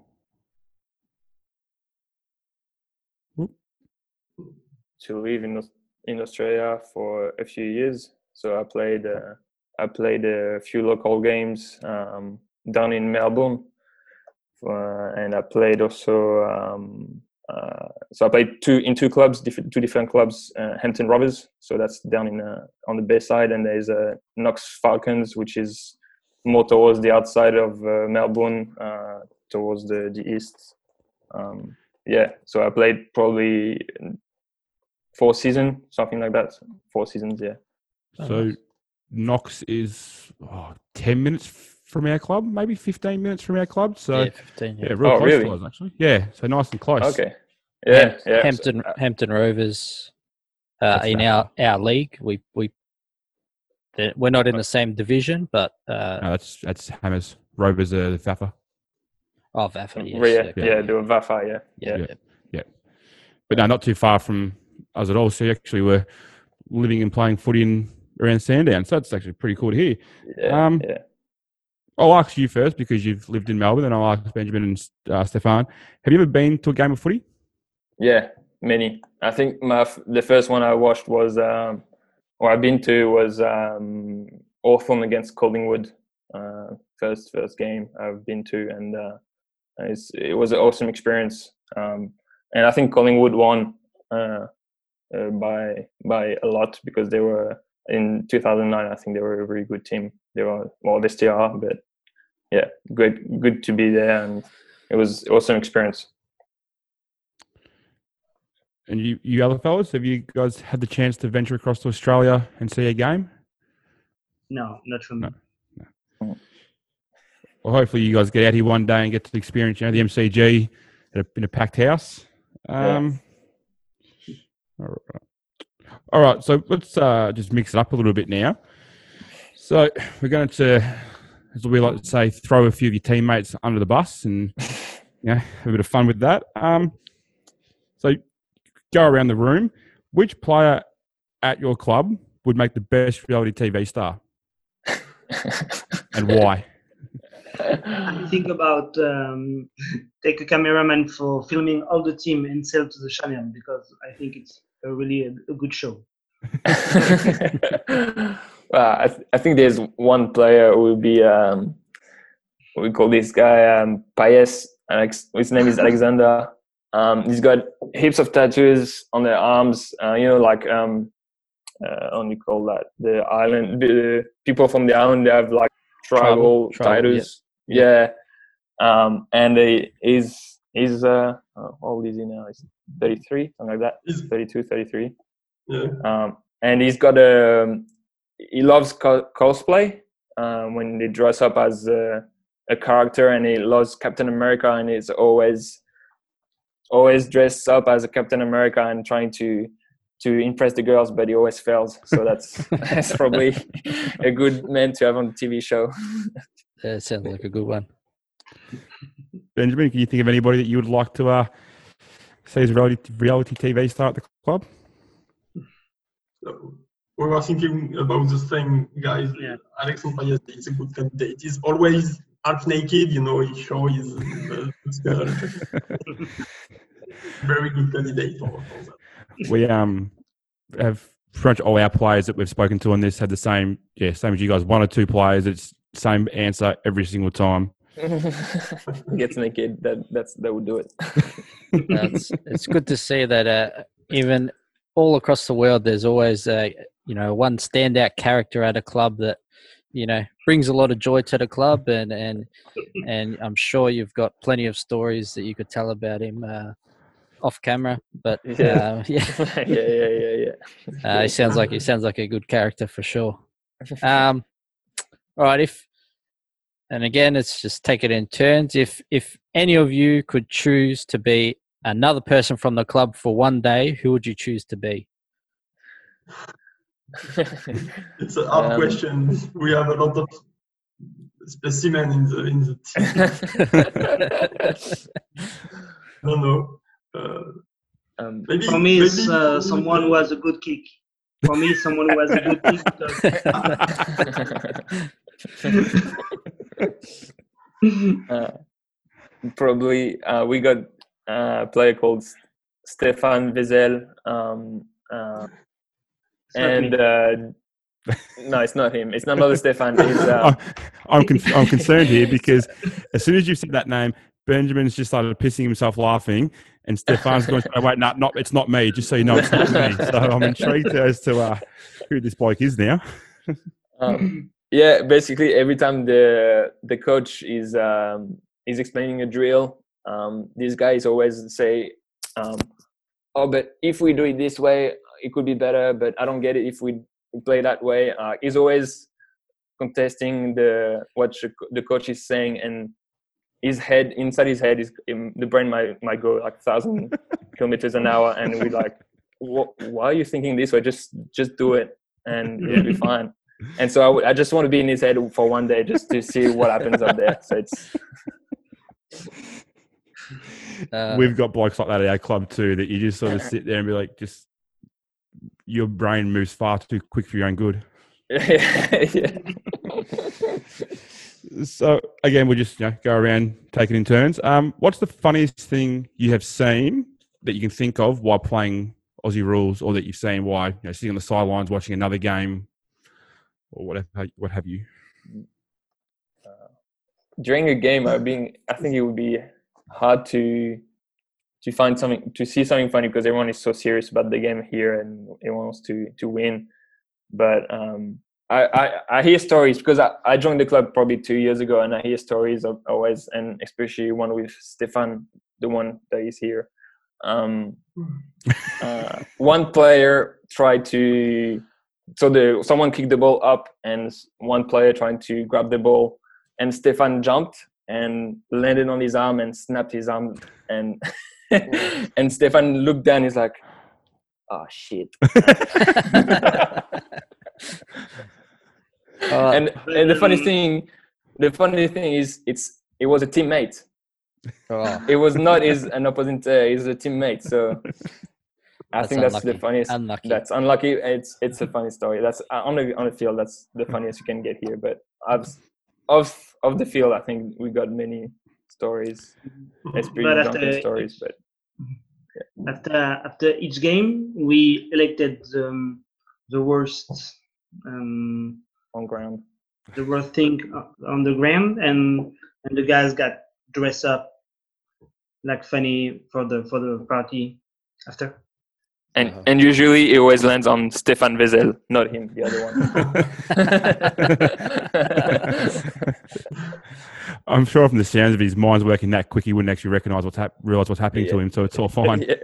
to live in in Australia for a few years. So I played uh, I played a few local games um, down in Melbourne, uh, and I played also. Um, uh, so I played two in two clubs, different two different clubs. Uh, Hampton Rovers, so that's down in uh, on the bay side, and there's uh, Knox Falcons, which is more towards the outside of uh, Melbourne, uh, towards the the east. Um, yeah, so I played probably four season, something like that. Four seasons, yeah. So nice. Knox is oh, 10 minutes from our club, maybe 15 minutes from our club. So, yeah, yeah, 15. Yeah. real Oh, close really? to us, actually. Yeah, so nice and close. Okay. Yeah, Ham- yeah. Hampton Hampton Rovers uh, in our, our league. We we the- we're not in the same division, but uh, No, that's that's Hammers. Rovers are the VAFA. oh, VAFA, yes, yeah, okay. yeah, they were VAFA, yeah. yeah, Yeah. yeah. But no, not too far from us at all. So you actually were living and playing footy in around Sandown. So that's actually pretty cool to hear. Yeah, Um, yeah. I'll ask you first because you've lived in Melbourne, and I'll ask Benjamin and uh, Stephane. Have you ever been to a game of footy? Yeah, many. I think my f- the first one I watched was, um, or I've been to was um, Hawthorn against Collingwood. Uh, first first game I've been to, and uh, it was an awesome experience. Um, and I think Collingwood won uh, uh, by by a lot because they were in 2009. I think they were a very good team. They were well, they still are, but yeah, good good to be there, and it was awesome experience. And you, you other fellas, have you guys had the chance to venture across to Australia and see a game? No, not for me. No. well, hopefully you guys get out here one day and get to experience you know the MCG in a, in a packed house. Um, all right. All right, so let's uh, just mix it up a little bit now. So we're going to, as we like to say, throw a few of your teammates under the bus and [LAUGHS] you know, have a bit of fun with that. Um, so go around the room. Which player at your club would make the best reality TV star, and why? [LAUGHS] I think about um, take a cameraman for filming all the team and sell to the channel because I think it's a really a, a good show. [LAUGHS] well, I, th- I think there's one player who will be um, we call this guy um, Paes. Alex, his name is Alexander. Um, he's got heaps of tattoos on their arms. Uh, you know, like um, uh, how do you call that? The island, the people from the island, they have like tribal, Tribal, tribal, tattoos. Yeah. Um, and he, he's he's uh, uh, how old is he now? He's 33, something like that. He's- 32, 33 Yeah. um, and he's got a he loves co- cosplay um, when they dress up as a, a character and he loves captain america and he's always always dressed up as a captain america and trying to to impress the girls but he always fails so that's [LAUGHS] that's probably a good man to have on the tv show [LAUGHS] That sounds like a good one. Benjamin, can you think of anybody that you would like to uh, see as a reality, reality TV star at the club? So we were thinking about the same guys. Yeah. Alexandre Payet is a good candidate. He's always half naked, you know, he show his uh, skull. [LAUGHS] Very good candidate for, for that. we um have pretty much all our players that we've spoken to on this had the same yeah same as you guys one or two players it's same answer every single time [LAUGHS] gets naked that that's that would do it [LAUGHS] That's, it's good to see that uh, even all across the world, there's always a you know one standout character at a club that you know brings a lot of joy to the club, and and and I'm sure you've got plenty of stories that you could tell about him uh, off camera. But [LAUGHS] Yeah. uh, yeah, [LAUGHS] yeah yeah yeah yeah uh, he sounds like he sounds like a good character for sure. [LAUGHS] Um, all right, if and again, it's just take it in turns. If if any of you could choose to be another person from the club for one day, who would you choose to be? [LAUGHS] It's a hard Um, question. We have a lot of specimen in the in the [LAUGHS] team. I don't know. Uh, um, maybe For me, it's uh, someone who has a good kick. For me, someone who has a good kick. [LAUGHS] Uh, probably uh, we got uh, a player called Stefan Wiesel, um, uh, It's not and uh, no, it's not him. It's not another Stefan. [LAUGHS] Uh, I'm, I'm, con- I'm [LAUGHS] concerned here because as soon as you said that name Benjamin's just started pissing himself laughing and Stephane's going oh, wait no not it's not me just so you know it's not me [LAUGHS] so I'm intrigued as to uh, who this bloke is now um, yeah, basically every time the the coach is um, is explaining a drill, um, these guys always say, um, "Oh, but if we do it this way, it could be better." But I don't get it if we play that way. Uh, he's always contesting the what the coach is saying, and his head inside his head is the brain might might go like thousand [LAUGHS] kilometers an hour, and we like, "Why are you thinking this way? Just just do it, and it'll be fine." and so I, w- I just want to be in his head for one day just to see what happens up there. So it's Uh, we've got blokes like that at our club too that you just sort of [LAUGHS] sit there and be like just your brain moves far too quick for your own good yeah. [LAUGHS] [LAUGHS] so again we'll just you know, go around take it in turns um, what's the funniest thing you have seen that you can think of while playing aussie rules or that you've seen while you know, sitting on the sidelines watching another game or whatever what have you during a game, I being I think it would be hard to to find something to see something funny because everyone is so serious about the game here and everyone wants to to win. But um, I, I I hear stories because I, I joined the club probably two years ago and I hear stories of always and especially one with Stephane, the one that is here. Um, uh, one player tried to so the someone kicked the ball up and one player trying to grab the ball and Stephane jumped and landed on his arm and snapped his arm and [LAUGHS] and Stephane looked down. He's like, "Oh shit!" [LAUGHS] Uh, and and the funny thing, the funny thing is, it's it was a teammate. oh, It was not his an opponent. Uh, he's a teammate. So [LAUGHS] I That's think that's the funniest. unlucky. That's unlucky. It's it's a funny story. That's uh, on the on the field. That's the funniest you can get here. But of of of the field, I think we got many stories, esprit But after stories. But after after each game, we elected um, the worst um, on ground. the worst thing on the ground, and and the guys got dressed up like funny for the for the party after. And Uh-huh. and usually it always lands on Stefan Vezel, not him, the other one. [LAUGHS] [LAUGHS] [LAUGHS] I'm sure from the sounds of it, his mind's working that quick, he wouldn't actually recognize what's hap- realize what's happening to Yeah. him. So it's all [LAUGHS] fine. yeah,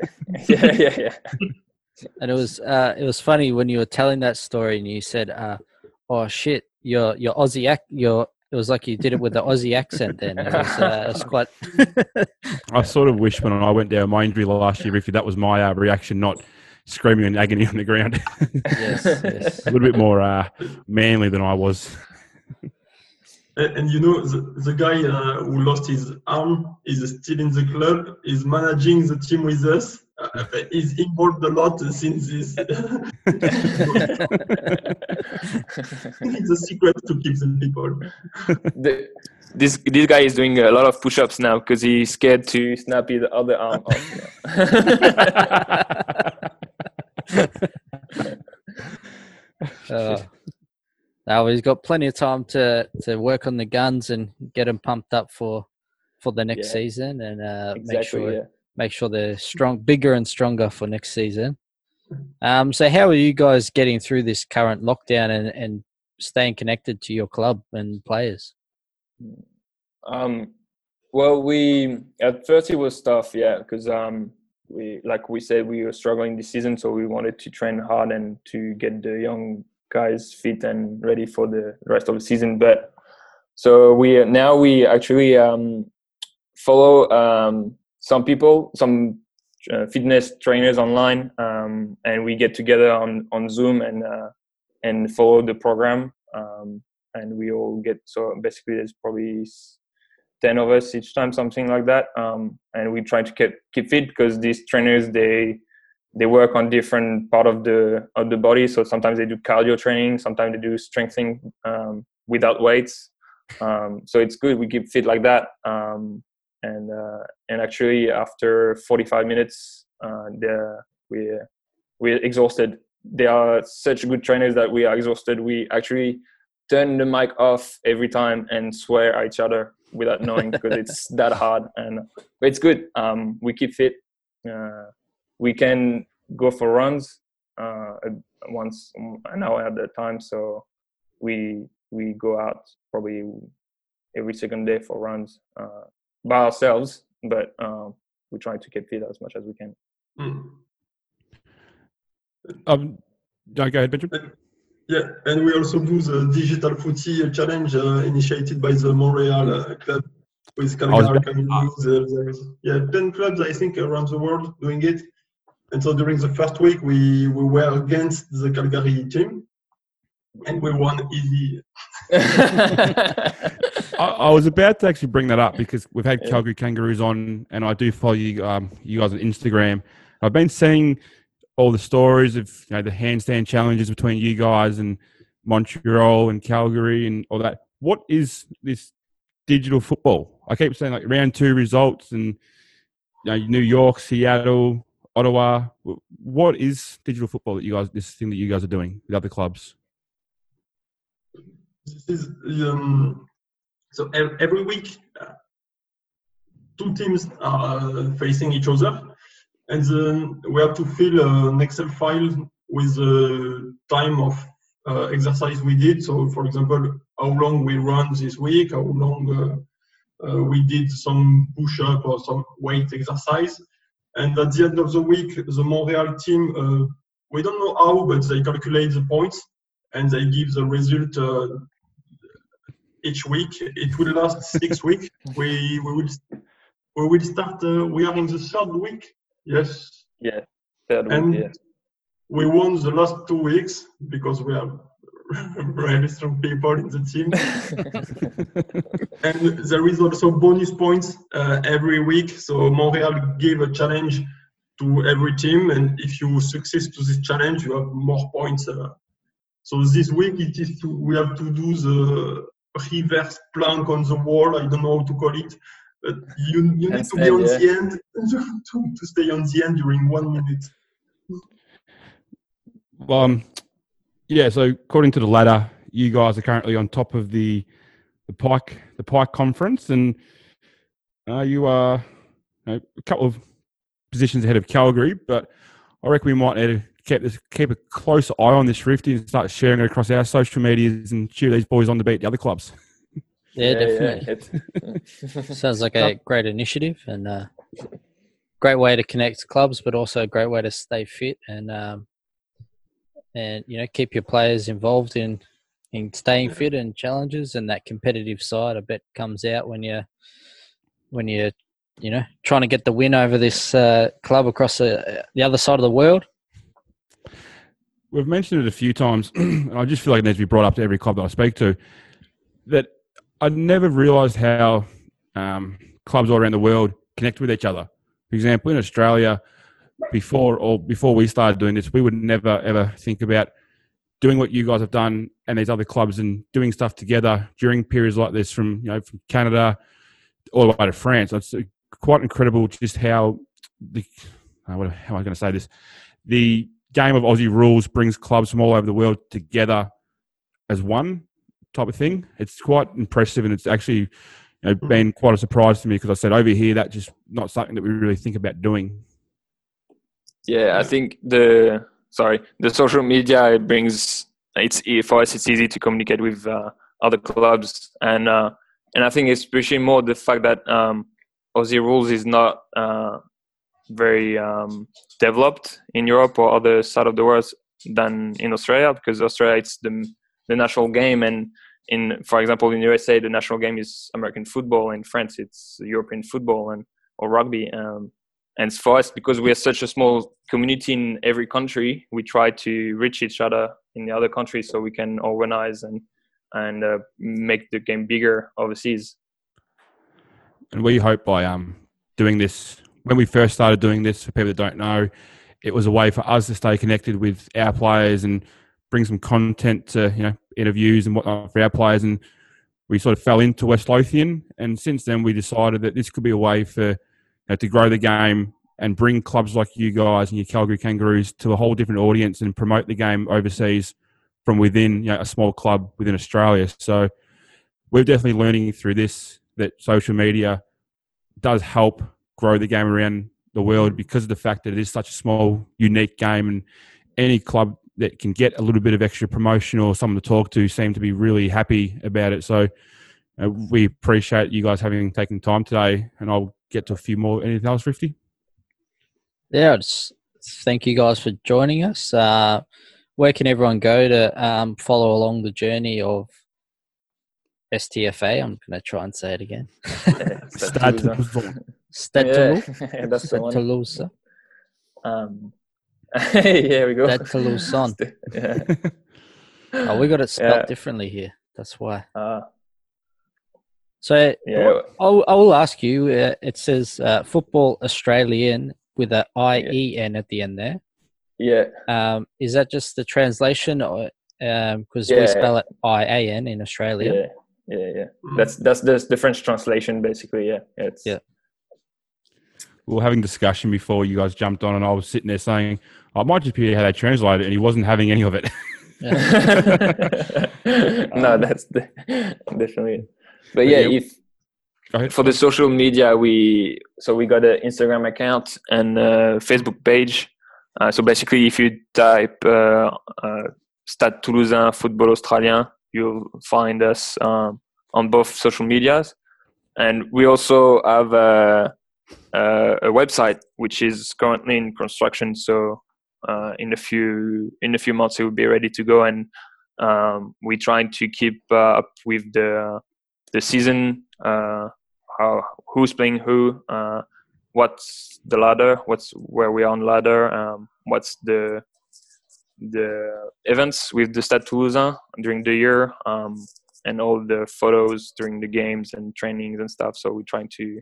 yeah, yeah. yeah. [LAUGHS] and it was uh, it was funny when you were telling that story and you said, uh, "Oh shit, your your Aussie ac- your." It was like you did it with the Aussie accent. Then it was, uh, it was quite. [LAUGHS] I sort of wish when I went down my injury last year, Ricky, that was my uh, reaction, not screaming in agony on the ground. yes, yes. a little bit more uh, manly than I was. And, and you know, the, the guy uh, who lost his arm is still in the club, is managing the team with us. Uh, he's involved a lot since this. [LAUGHS] it's a secret to keep the people. The, this this guy is doing a lot of push-ups now because he's scared to snap his other arm off. [LAUGHS] [LAUGHS] Uh, now he's got plenty of time to, to work on the guns and get them pumped up for for the next Yeah. season and uh, make sure Yeah. make sure they're strong, bigger and stronger for next season. Um, so how are you guys getting through this current lockdown and, and staying connected to your club and players? Um, well, we at first it was tough, yeah, because um, we like we said we were struggling this season, so we wanted to train hard and to get the young guys fit and ready for the rest of the season. But so we now we actually um, follow um, some people, some uh, fitness trainers online, um, and we get together on on Zoom and uh, and follow the program. Um, and we all get so basically there's probably 10 of us each time something like that um, and we try to keep keep fit because these trainers they they work on different part of the of the body. So sometimes they do cardio training sometimes they do strengthening um, without weights. Um, so it's good we keep fit like that. Um, and uh, and actually after 45 minutes uh, we we're exhausted. They are such good trainers that we are exhausted. We actually turn the mic off every time and swear at each other without knowing because it's [LAUGHS] that hard. And but it's good. Um, we keep fit. Uh, we can go for runs uh, once an hour at a time so we we go out probably every second day for runs uh, by ourselves but um, we try to keep fit as much as we can Mm. Um, no, go ahead, Benjamin. Yeah, and we also do the digital footy challenge uh, initiated by the Montreal uh, club with Calgary about- Canoes. Uh, yeah, ten clubs I think around the world doing it. And so during the first week, we, we were against the Calgary team, and we won easy. [LAUGHS] I, I was about to actually bring that up because we've had Calgary Kangaroos on, and I do follow you, um, you guys on Instagram. I've been seeing all the stories of you know the handstand challenges between you guys and Montreal and Calgary and all that. What is this digital football? I keep saying like round two results and you know New York, Seattle, Ottawa. What is digital football that you guys? This thing that you guys are doing with other clubs? This is um, so every week, uh, two teams are uh, facing each other, and then we have to fill uh, an Excel file with the time of uh, exercise we did. So, for example, how long we run this week, how long uh, uh, we did some push-up or some weight exercise, and at the end of the week, the Montreal team, uh, we don't know how, but they calculate the points and they give the result uh, each week. It will last six [LAUGHS] weeks. We we will we will start. Uh, we are in the third week. Yes. Yeah. Third And yeah. we won the last two weeks because we have very strong people in the team. [LAUGHS] and there is also bonus points uh, every week. So Montreal gave a challenge to every team, and if you succeed to this challenge, you have more points. Uh, so this week it is to we have to do the reverse plank on the wall. I don't know how to call it. But you, you need to be on yeah. the end [LAUGHS] to, to stay on the end during one minute. um, yeah. So according to the ladder, you guys are currently on top of the the Pike the Pike conference, and uh, you are you know, a couple of positions ahead of Calgary. But I reckon we might need to keep this keep a close eye on this Rifty and start sharing it across our social medias and cheer these boys on to beat the other clubs. Yeah, definitely. It's- [LAUGHS] Sounds like a great initiative and uh, great way to connect clubs, but also a great way to stay fit and um, and you know keep your players involved in in staying fit and challenges and that competitive side. I bet comes out when you when you're you know trying to get the win over this uh, club across the, the other side of the world. We've mentioned it a few times, [CLEARS THROAT] and I just feel like it needs to be brought up to every club that I speak to. That I never realised how um, clubs all around the world connect with each other. For example, in Australia, before or before we started doing this, we would never ever think about doing what you guys have done and these other clubs and doing stuff together during periods like this from you know from Canada all the way to France. It's uh, quite incredible just how the uh, what, how am I going to say this the game of Aussie rules brings clubs from all over the world together as one type of thing. It's quite impressive, and it's actually you know, been quite a surprise to me because I said over here that just not something that we really think about doing. Yeah, I think the sorry the social media brings it's for us it's easy to communicate with uh, other clubs. And uh, and I think especially more the fact that um, Aussie rules is not uh, very um, developed in Europe or other side of the world than in Australia because Australia it's the the national game. And in for example in the USA the national game is American football. In France it's European football and or rugby. Um, and for us because we are such a small community in every country we try to reach each other in the other countries so we can organize and and uh, make the game bigger overseas And we hope by um, doing this, when we first started doing this, for people that don't know, it was a way for us to stay connected with our players and bring some content to, you know, interviews and whatnot for our players. And we sort of fell into West Lothian. And since then, we decided that this could be a way for, know, to grow the game and bring clubs like you guys and your Calgary Kangaroos to a whole different audience and promote the game overseas from within, you know, a small club within Australia. So we're definitely learning through this that social media does help grow the game around the world because of the fact that it is such a small, unique game, and any club that can get a little bit of extra promotion or someone to talk to seem to be really happy about it. So uh, we appreciate you guys having taken time today, and I'll get to a few more. Anything else, Rifty? Yeah, just thank you guys for joining us. Uh, where can everyone go to um, follow along the journey of STFA? I'm going to try and say it again. [LAUGHS] Stade Toulousain. Stade Yeah, Toulouse. [LAUGHS] that's the Stade one. Toulouse. um, [LAUGHS] here we go Stade Toulousain. yeah. Oh, we got it spelled Yeah. differently here. That's why. Uh, So yeah I'll, I will ask you. Uh, it says uh, football Australian with a I E N at the end there. yeah Um, is that just the translation, or because Yeah. we spell it I A N in Australia? yeah yeah yeah that's that's the, the french translation basically yeah it's Yeah. we were having discussion before you guys jumped on, and I was sitting there saying, "I might just be how they translate it," and he wasn't having any of it. [LAUGHS] no, that's the, definitely. It. But yeah, yeah, if for the social media, we so we got an Instagram account and a Facebook page. Uh, so basically, if you type uh, uh, Stade Toulousain Football Australien, you'll find us um, on both social medias. And we also have a, a, a website which is currently in construction. So uh, in a few in a few months, it will be ready to go. And um, we're trying to keep uh, up with the the season, uh, how who's playing who, uh, what's the ladder, what's where we are on ladder, um, what's the the events with the Stade Toulousain during the year, um, and all the photos during the games and trainings and stuff. So we're trying to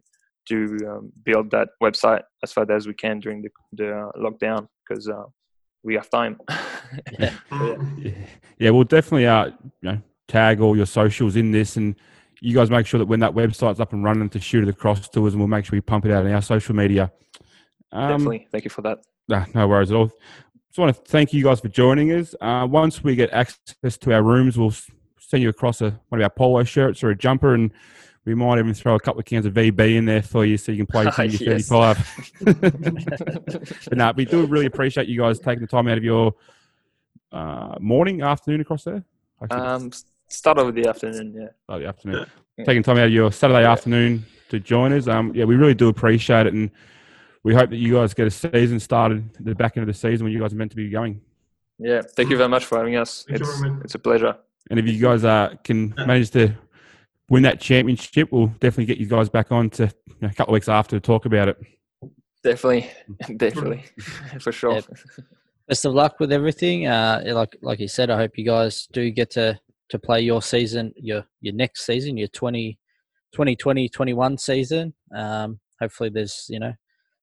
to um, build that website as fast as we can during the the uh, lockdown because uh, we have time. [LAUGHS] Yeah. Yeah, [LAUGHS] yeah we'll definitely uh, you know, tag all your socials in this, and you guys make sure that when that website's up and running to shoot it across to us, and we'll make sure we pump it out on our social media. Um, Definitely, thank you for that. Nah, no worries at all. Just want to thank you guys for joining us. Uh, once we get access to our rooms, we'll send you across a, one of our polo shirts or a jumper, and we might even throw a couple of cans of VB in there for you so you can play [LAUGHS] of your Yes. 35. [LAUGHS] but no, we do really appreciate you guys taking the time out of your uh, morning, afternoon across there. Um, start of the afternoon, yeah. oh, the afternoon. Yeah. Taking time out of your Saturday afternoon to join us. Um, yeah, we really do appreciate it, and we hope that you guys get a season started at the back end of the season when you guys are meant to be going. Yeah, thank you very much for having us. Thank it's very much. it's a pleasure. And if you guys uh, can manage to win that championship, we'll definitely get you guys back on to you know, a couple of weeks after to talk about it. Definitely, [LAUGHS] definitely, [LAUGHS] for sure. Yep. Best of luck with everything. Uh, like like you said, I hope you guys do get to to play your season, your your next season, your 20, 2020 21 season. Um, hopefully, there's you know,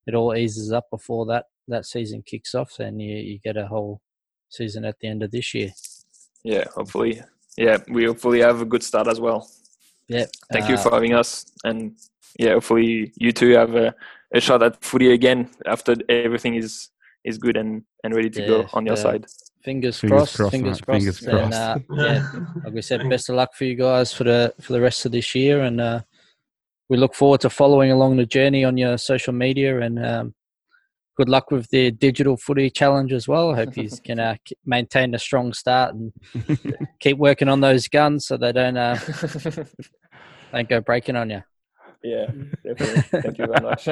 it all eases up before that that season kicks off, and you you get a whole season at the end of this year. Yeah, hopefully. Yeah, we hopefully have a good start as well. Yeah. Thank you uh, for having us, and yeah, hopefully you two have a, a shot at footy again after everything is is good and and ready to Yeah, go on your yeah. side. Fingers, Fingers crossed. crossed, fingers mate, crossed. fingers and, crossed. uh, [LAUGHS] yeah, like we said, best of luck for you guys for the for the rest of this year, and uh, we look forward to following along the journey on your social media. And um, good luck with the digital footy challenge as well. I hope you [LAUGHS] can uh, maintain a strong start and [LAUGHS] keep working on those guns so they don't uh, don't go breaking on you. yeah, definitely. Thank you very much.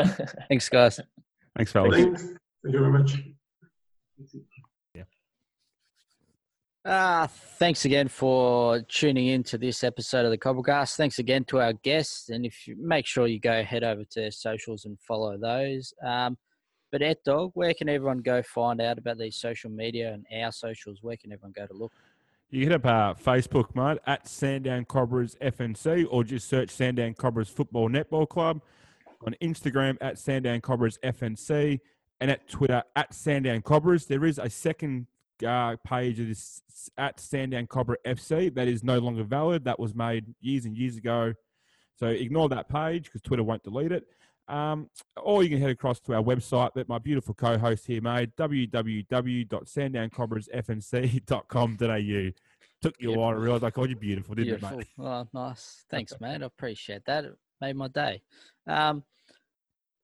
Thanks, guys. Thanks, fellas. Thanks. Thank you very much. Uh, thanks again for tuning in to this episode of the Cobra Cast. Thanks again to our guests, and if you make sure you go head over to socials and follow those. Um, but Ed Dog, where can everyone go find out about these social media and our socials? Where can everyone go to look? You hit up uh, Facebook, mate, at Sandown Cobras FNC, or just search Sandown Cobras Football Netball Club. On Instagram, at Sandown Cobras FNC, and at Twitter, at Sandown Cobras. There is a second uh, page that is at Sandown Cobra FC that is no longer valid. That was made years and years ago. So ignore that page because Twitter won't delete it. Um, or you can head across to our website that my beautiful co-host here made, www.sandowncobrasfnc.com.au. Took you a while to realise I called you beautiful, didn't Beautiful. it, mate? Oh, nice. [LAUGHS] Thanks, mate. I appreciate that. It made my day. Um,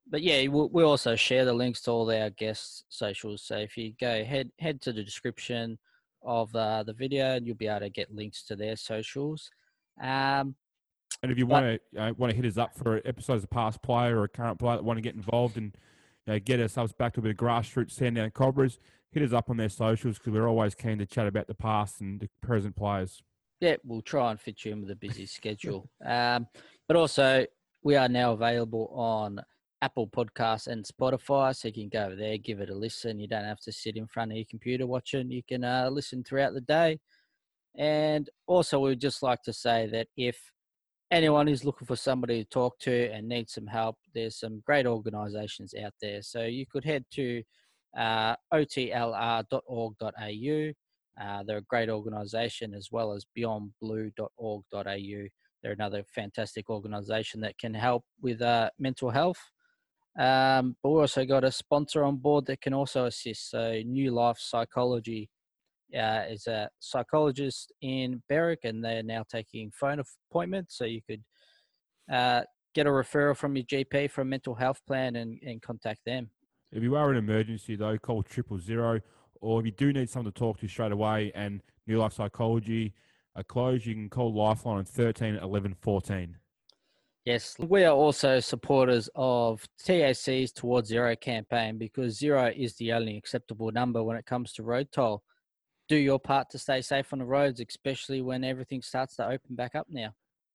but yeah, we'll, we'll also share the links to all our guests' socials. So if you go head head to the description of uh, the video, and you'll be able to get links to their socials. Um, And if you want to uh, want to hit us up for episodes of past player or a current player that want to get involved and you know, get ourselves back to a bit of grassroots Sandown Cobras, hit us up on their socials because we're always keen to chat about the past and the present players. yeah, we'll try and fit you in with a busy schedule. Um, but also, we are now available on Apple Podcasts and Spotify, so you can go over there, give it a listen. You don't have to sit in front of your computer watching. You can uh, listen throughout the day. And also, we'd just like to say that if anyone is looking for somebody to talk to and needs some help, there's some great organisations out there. So you could head to uh, otlr.org.au. Uh, they're a great organisation as well as beyondblue.org.au. They're another fantastic organisation that can help with uh, mental health. Um, but we also got a sponsor on board that can also assist. So New Life Psychology uh, is a psychologist in Berwick, and they're now taking phone appointments. So you could uh, get a referral from your GP for a mental health plan and, and contact them. If you are in emergency though, call triple zero. Or if you do need someone to talk to straight away and New Life Psychology are closed, you can call Lifeline on 13 11 14. Yes, we are also supporters of TAC's Towards Zero campaign because zero is the only acceptable number when it comes to road toll. Do your part to stay safe on the roads, especially when everything starts to open back up now.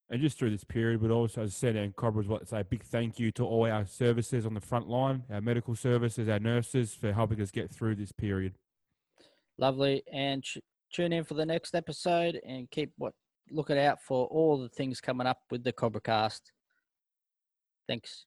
And just through this period, but also as I said, and Cobra as well, say a big thank you to all our services on the front line, our medical services, our nurses for helping us get through this period. Lovely. And ch- tune in for the next episode and keep what looking out for all the things coming up with the Cobra Cast. Thanks.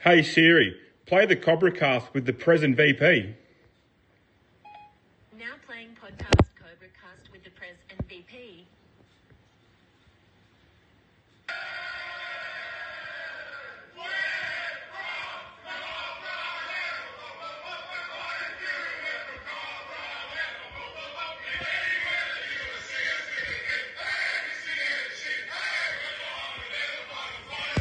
Hey Siri, play the Cobra cast with the present VP.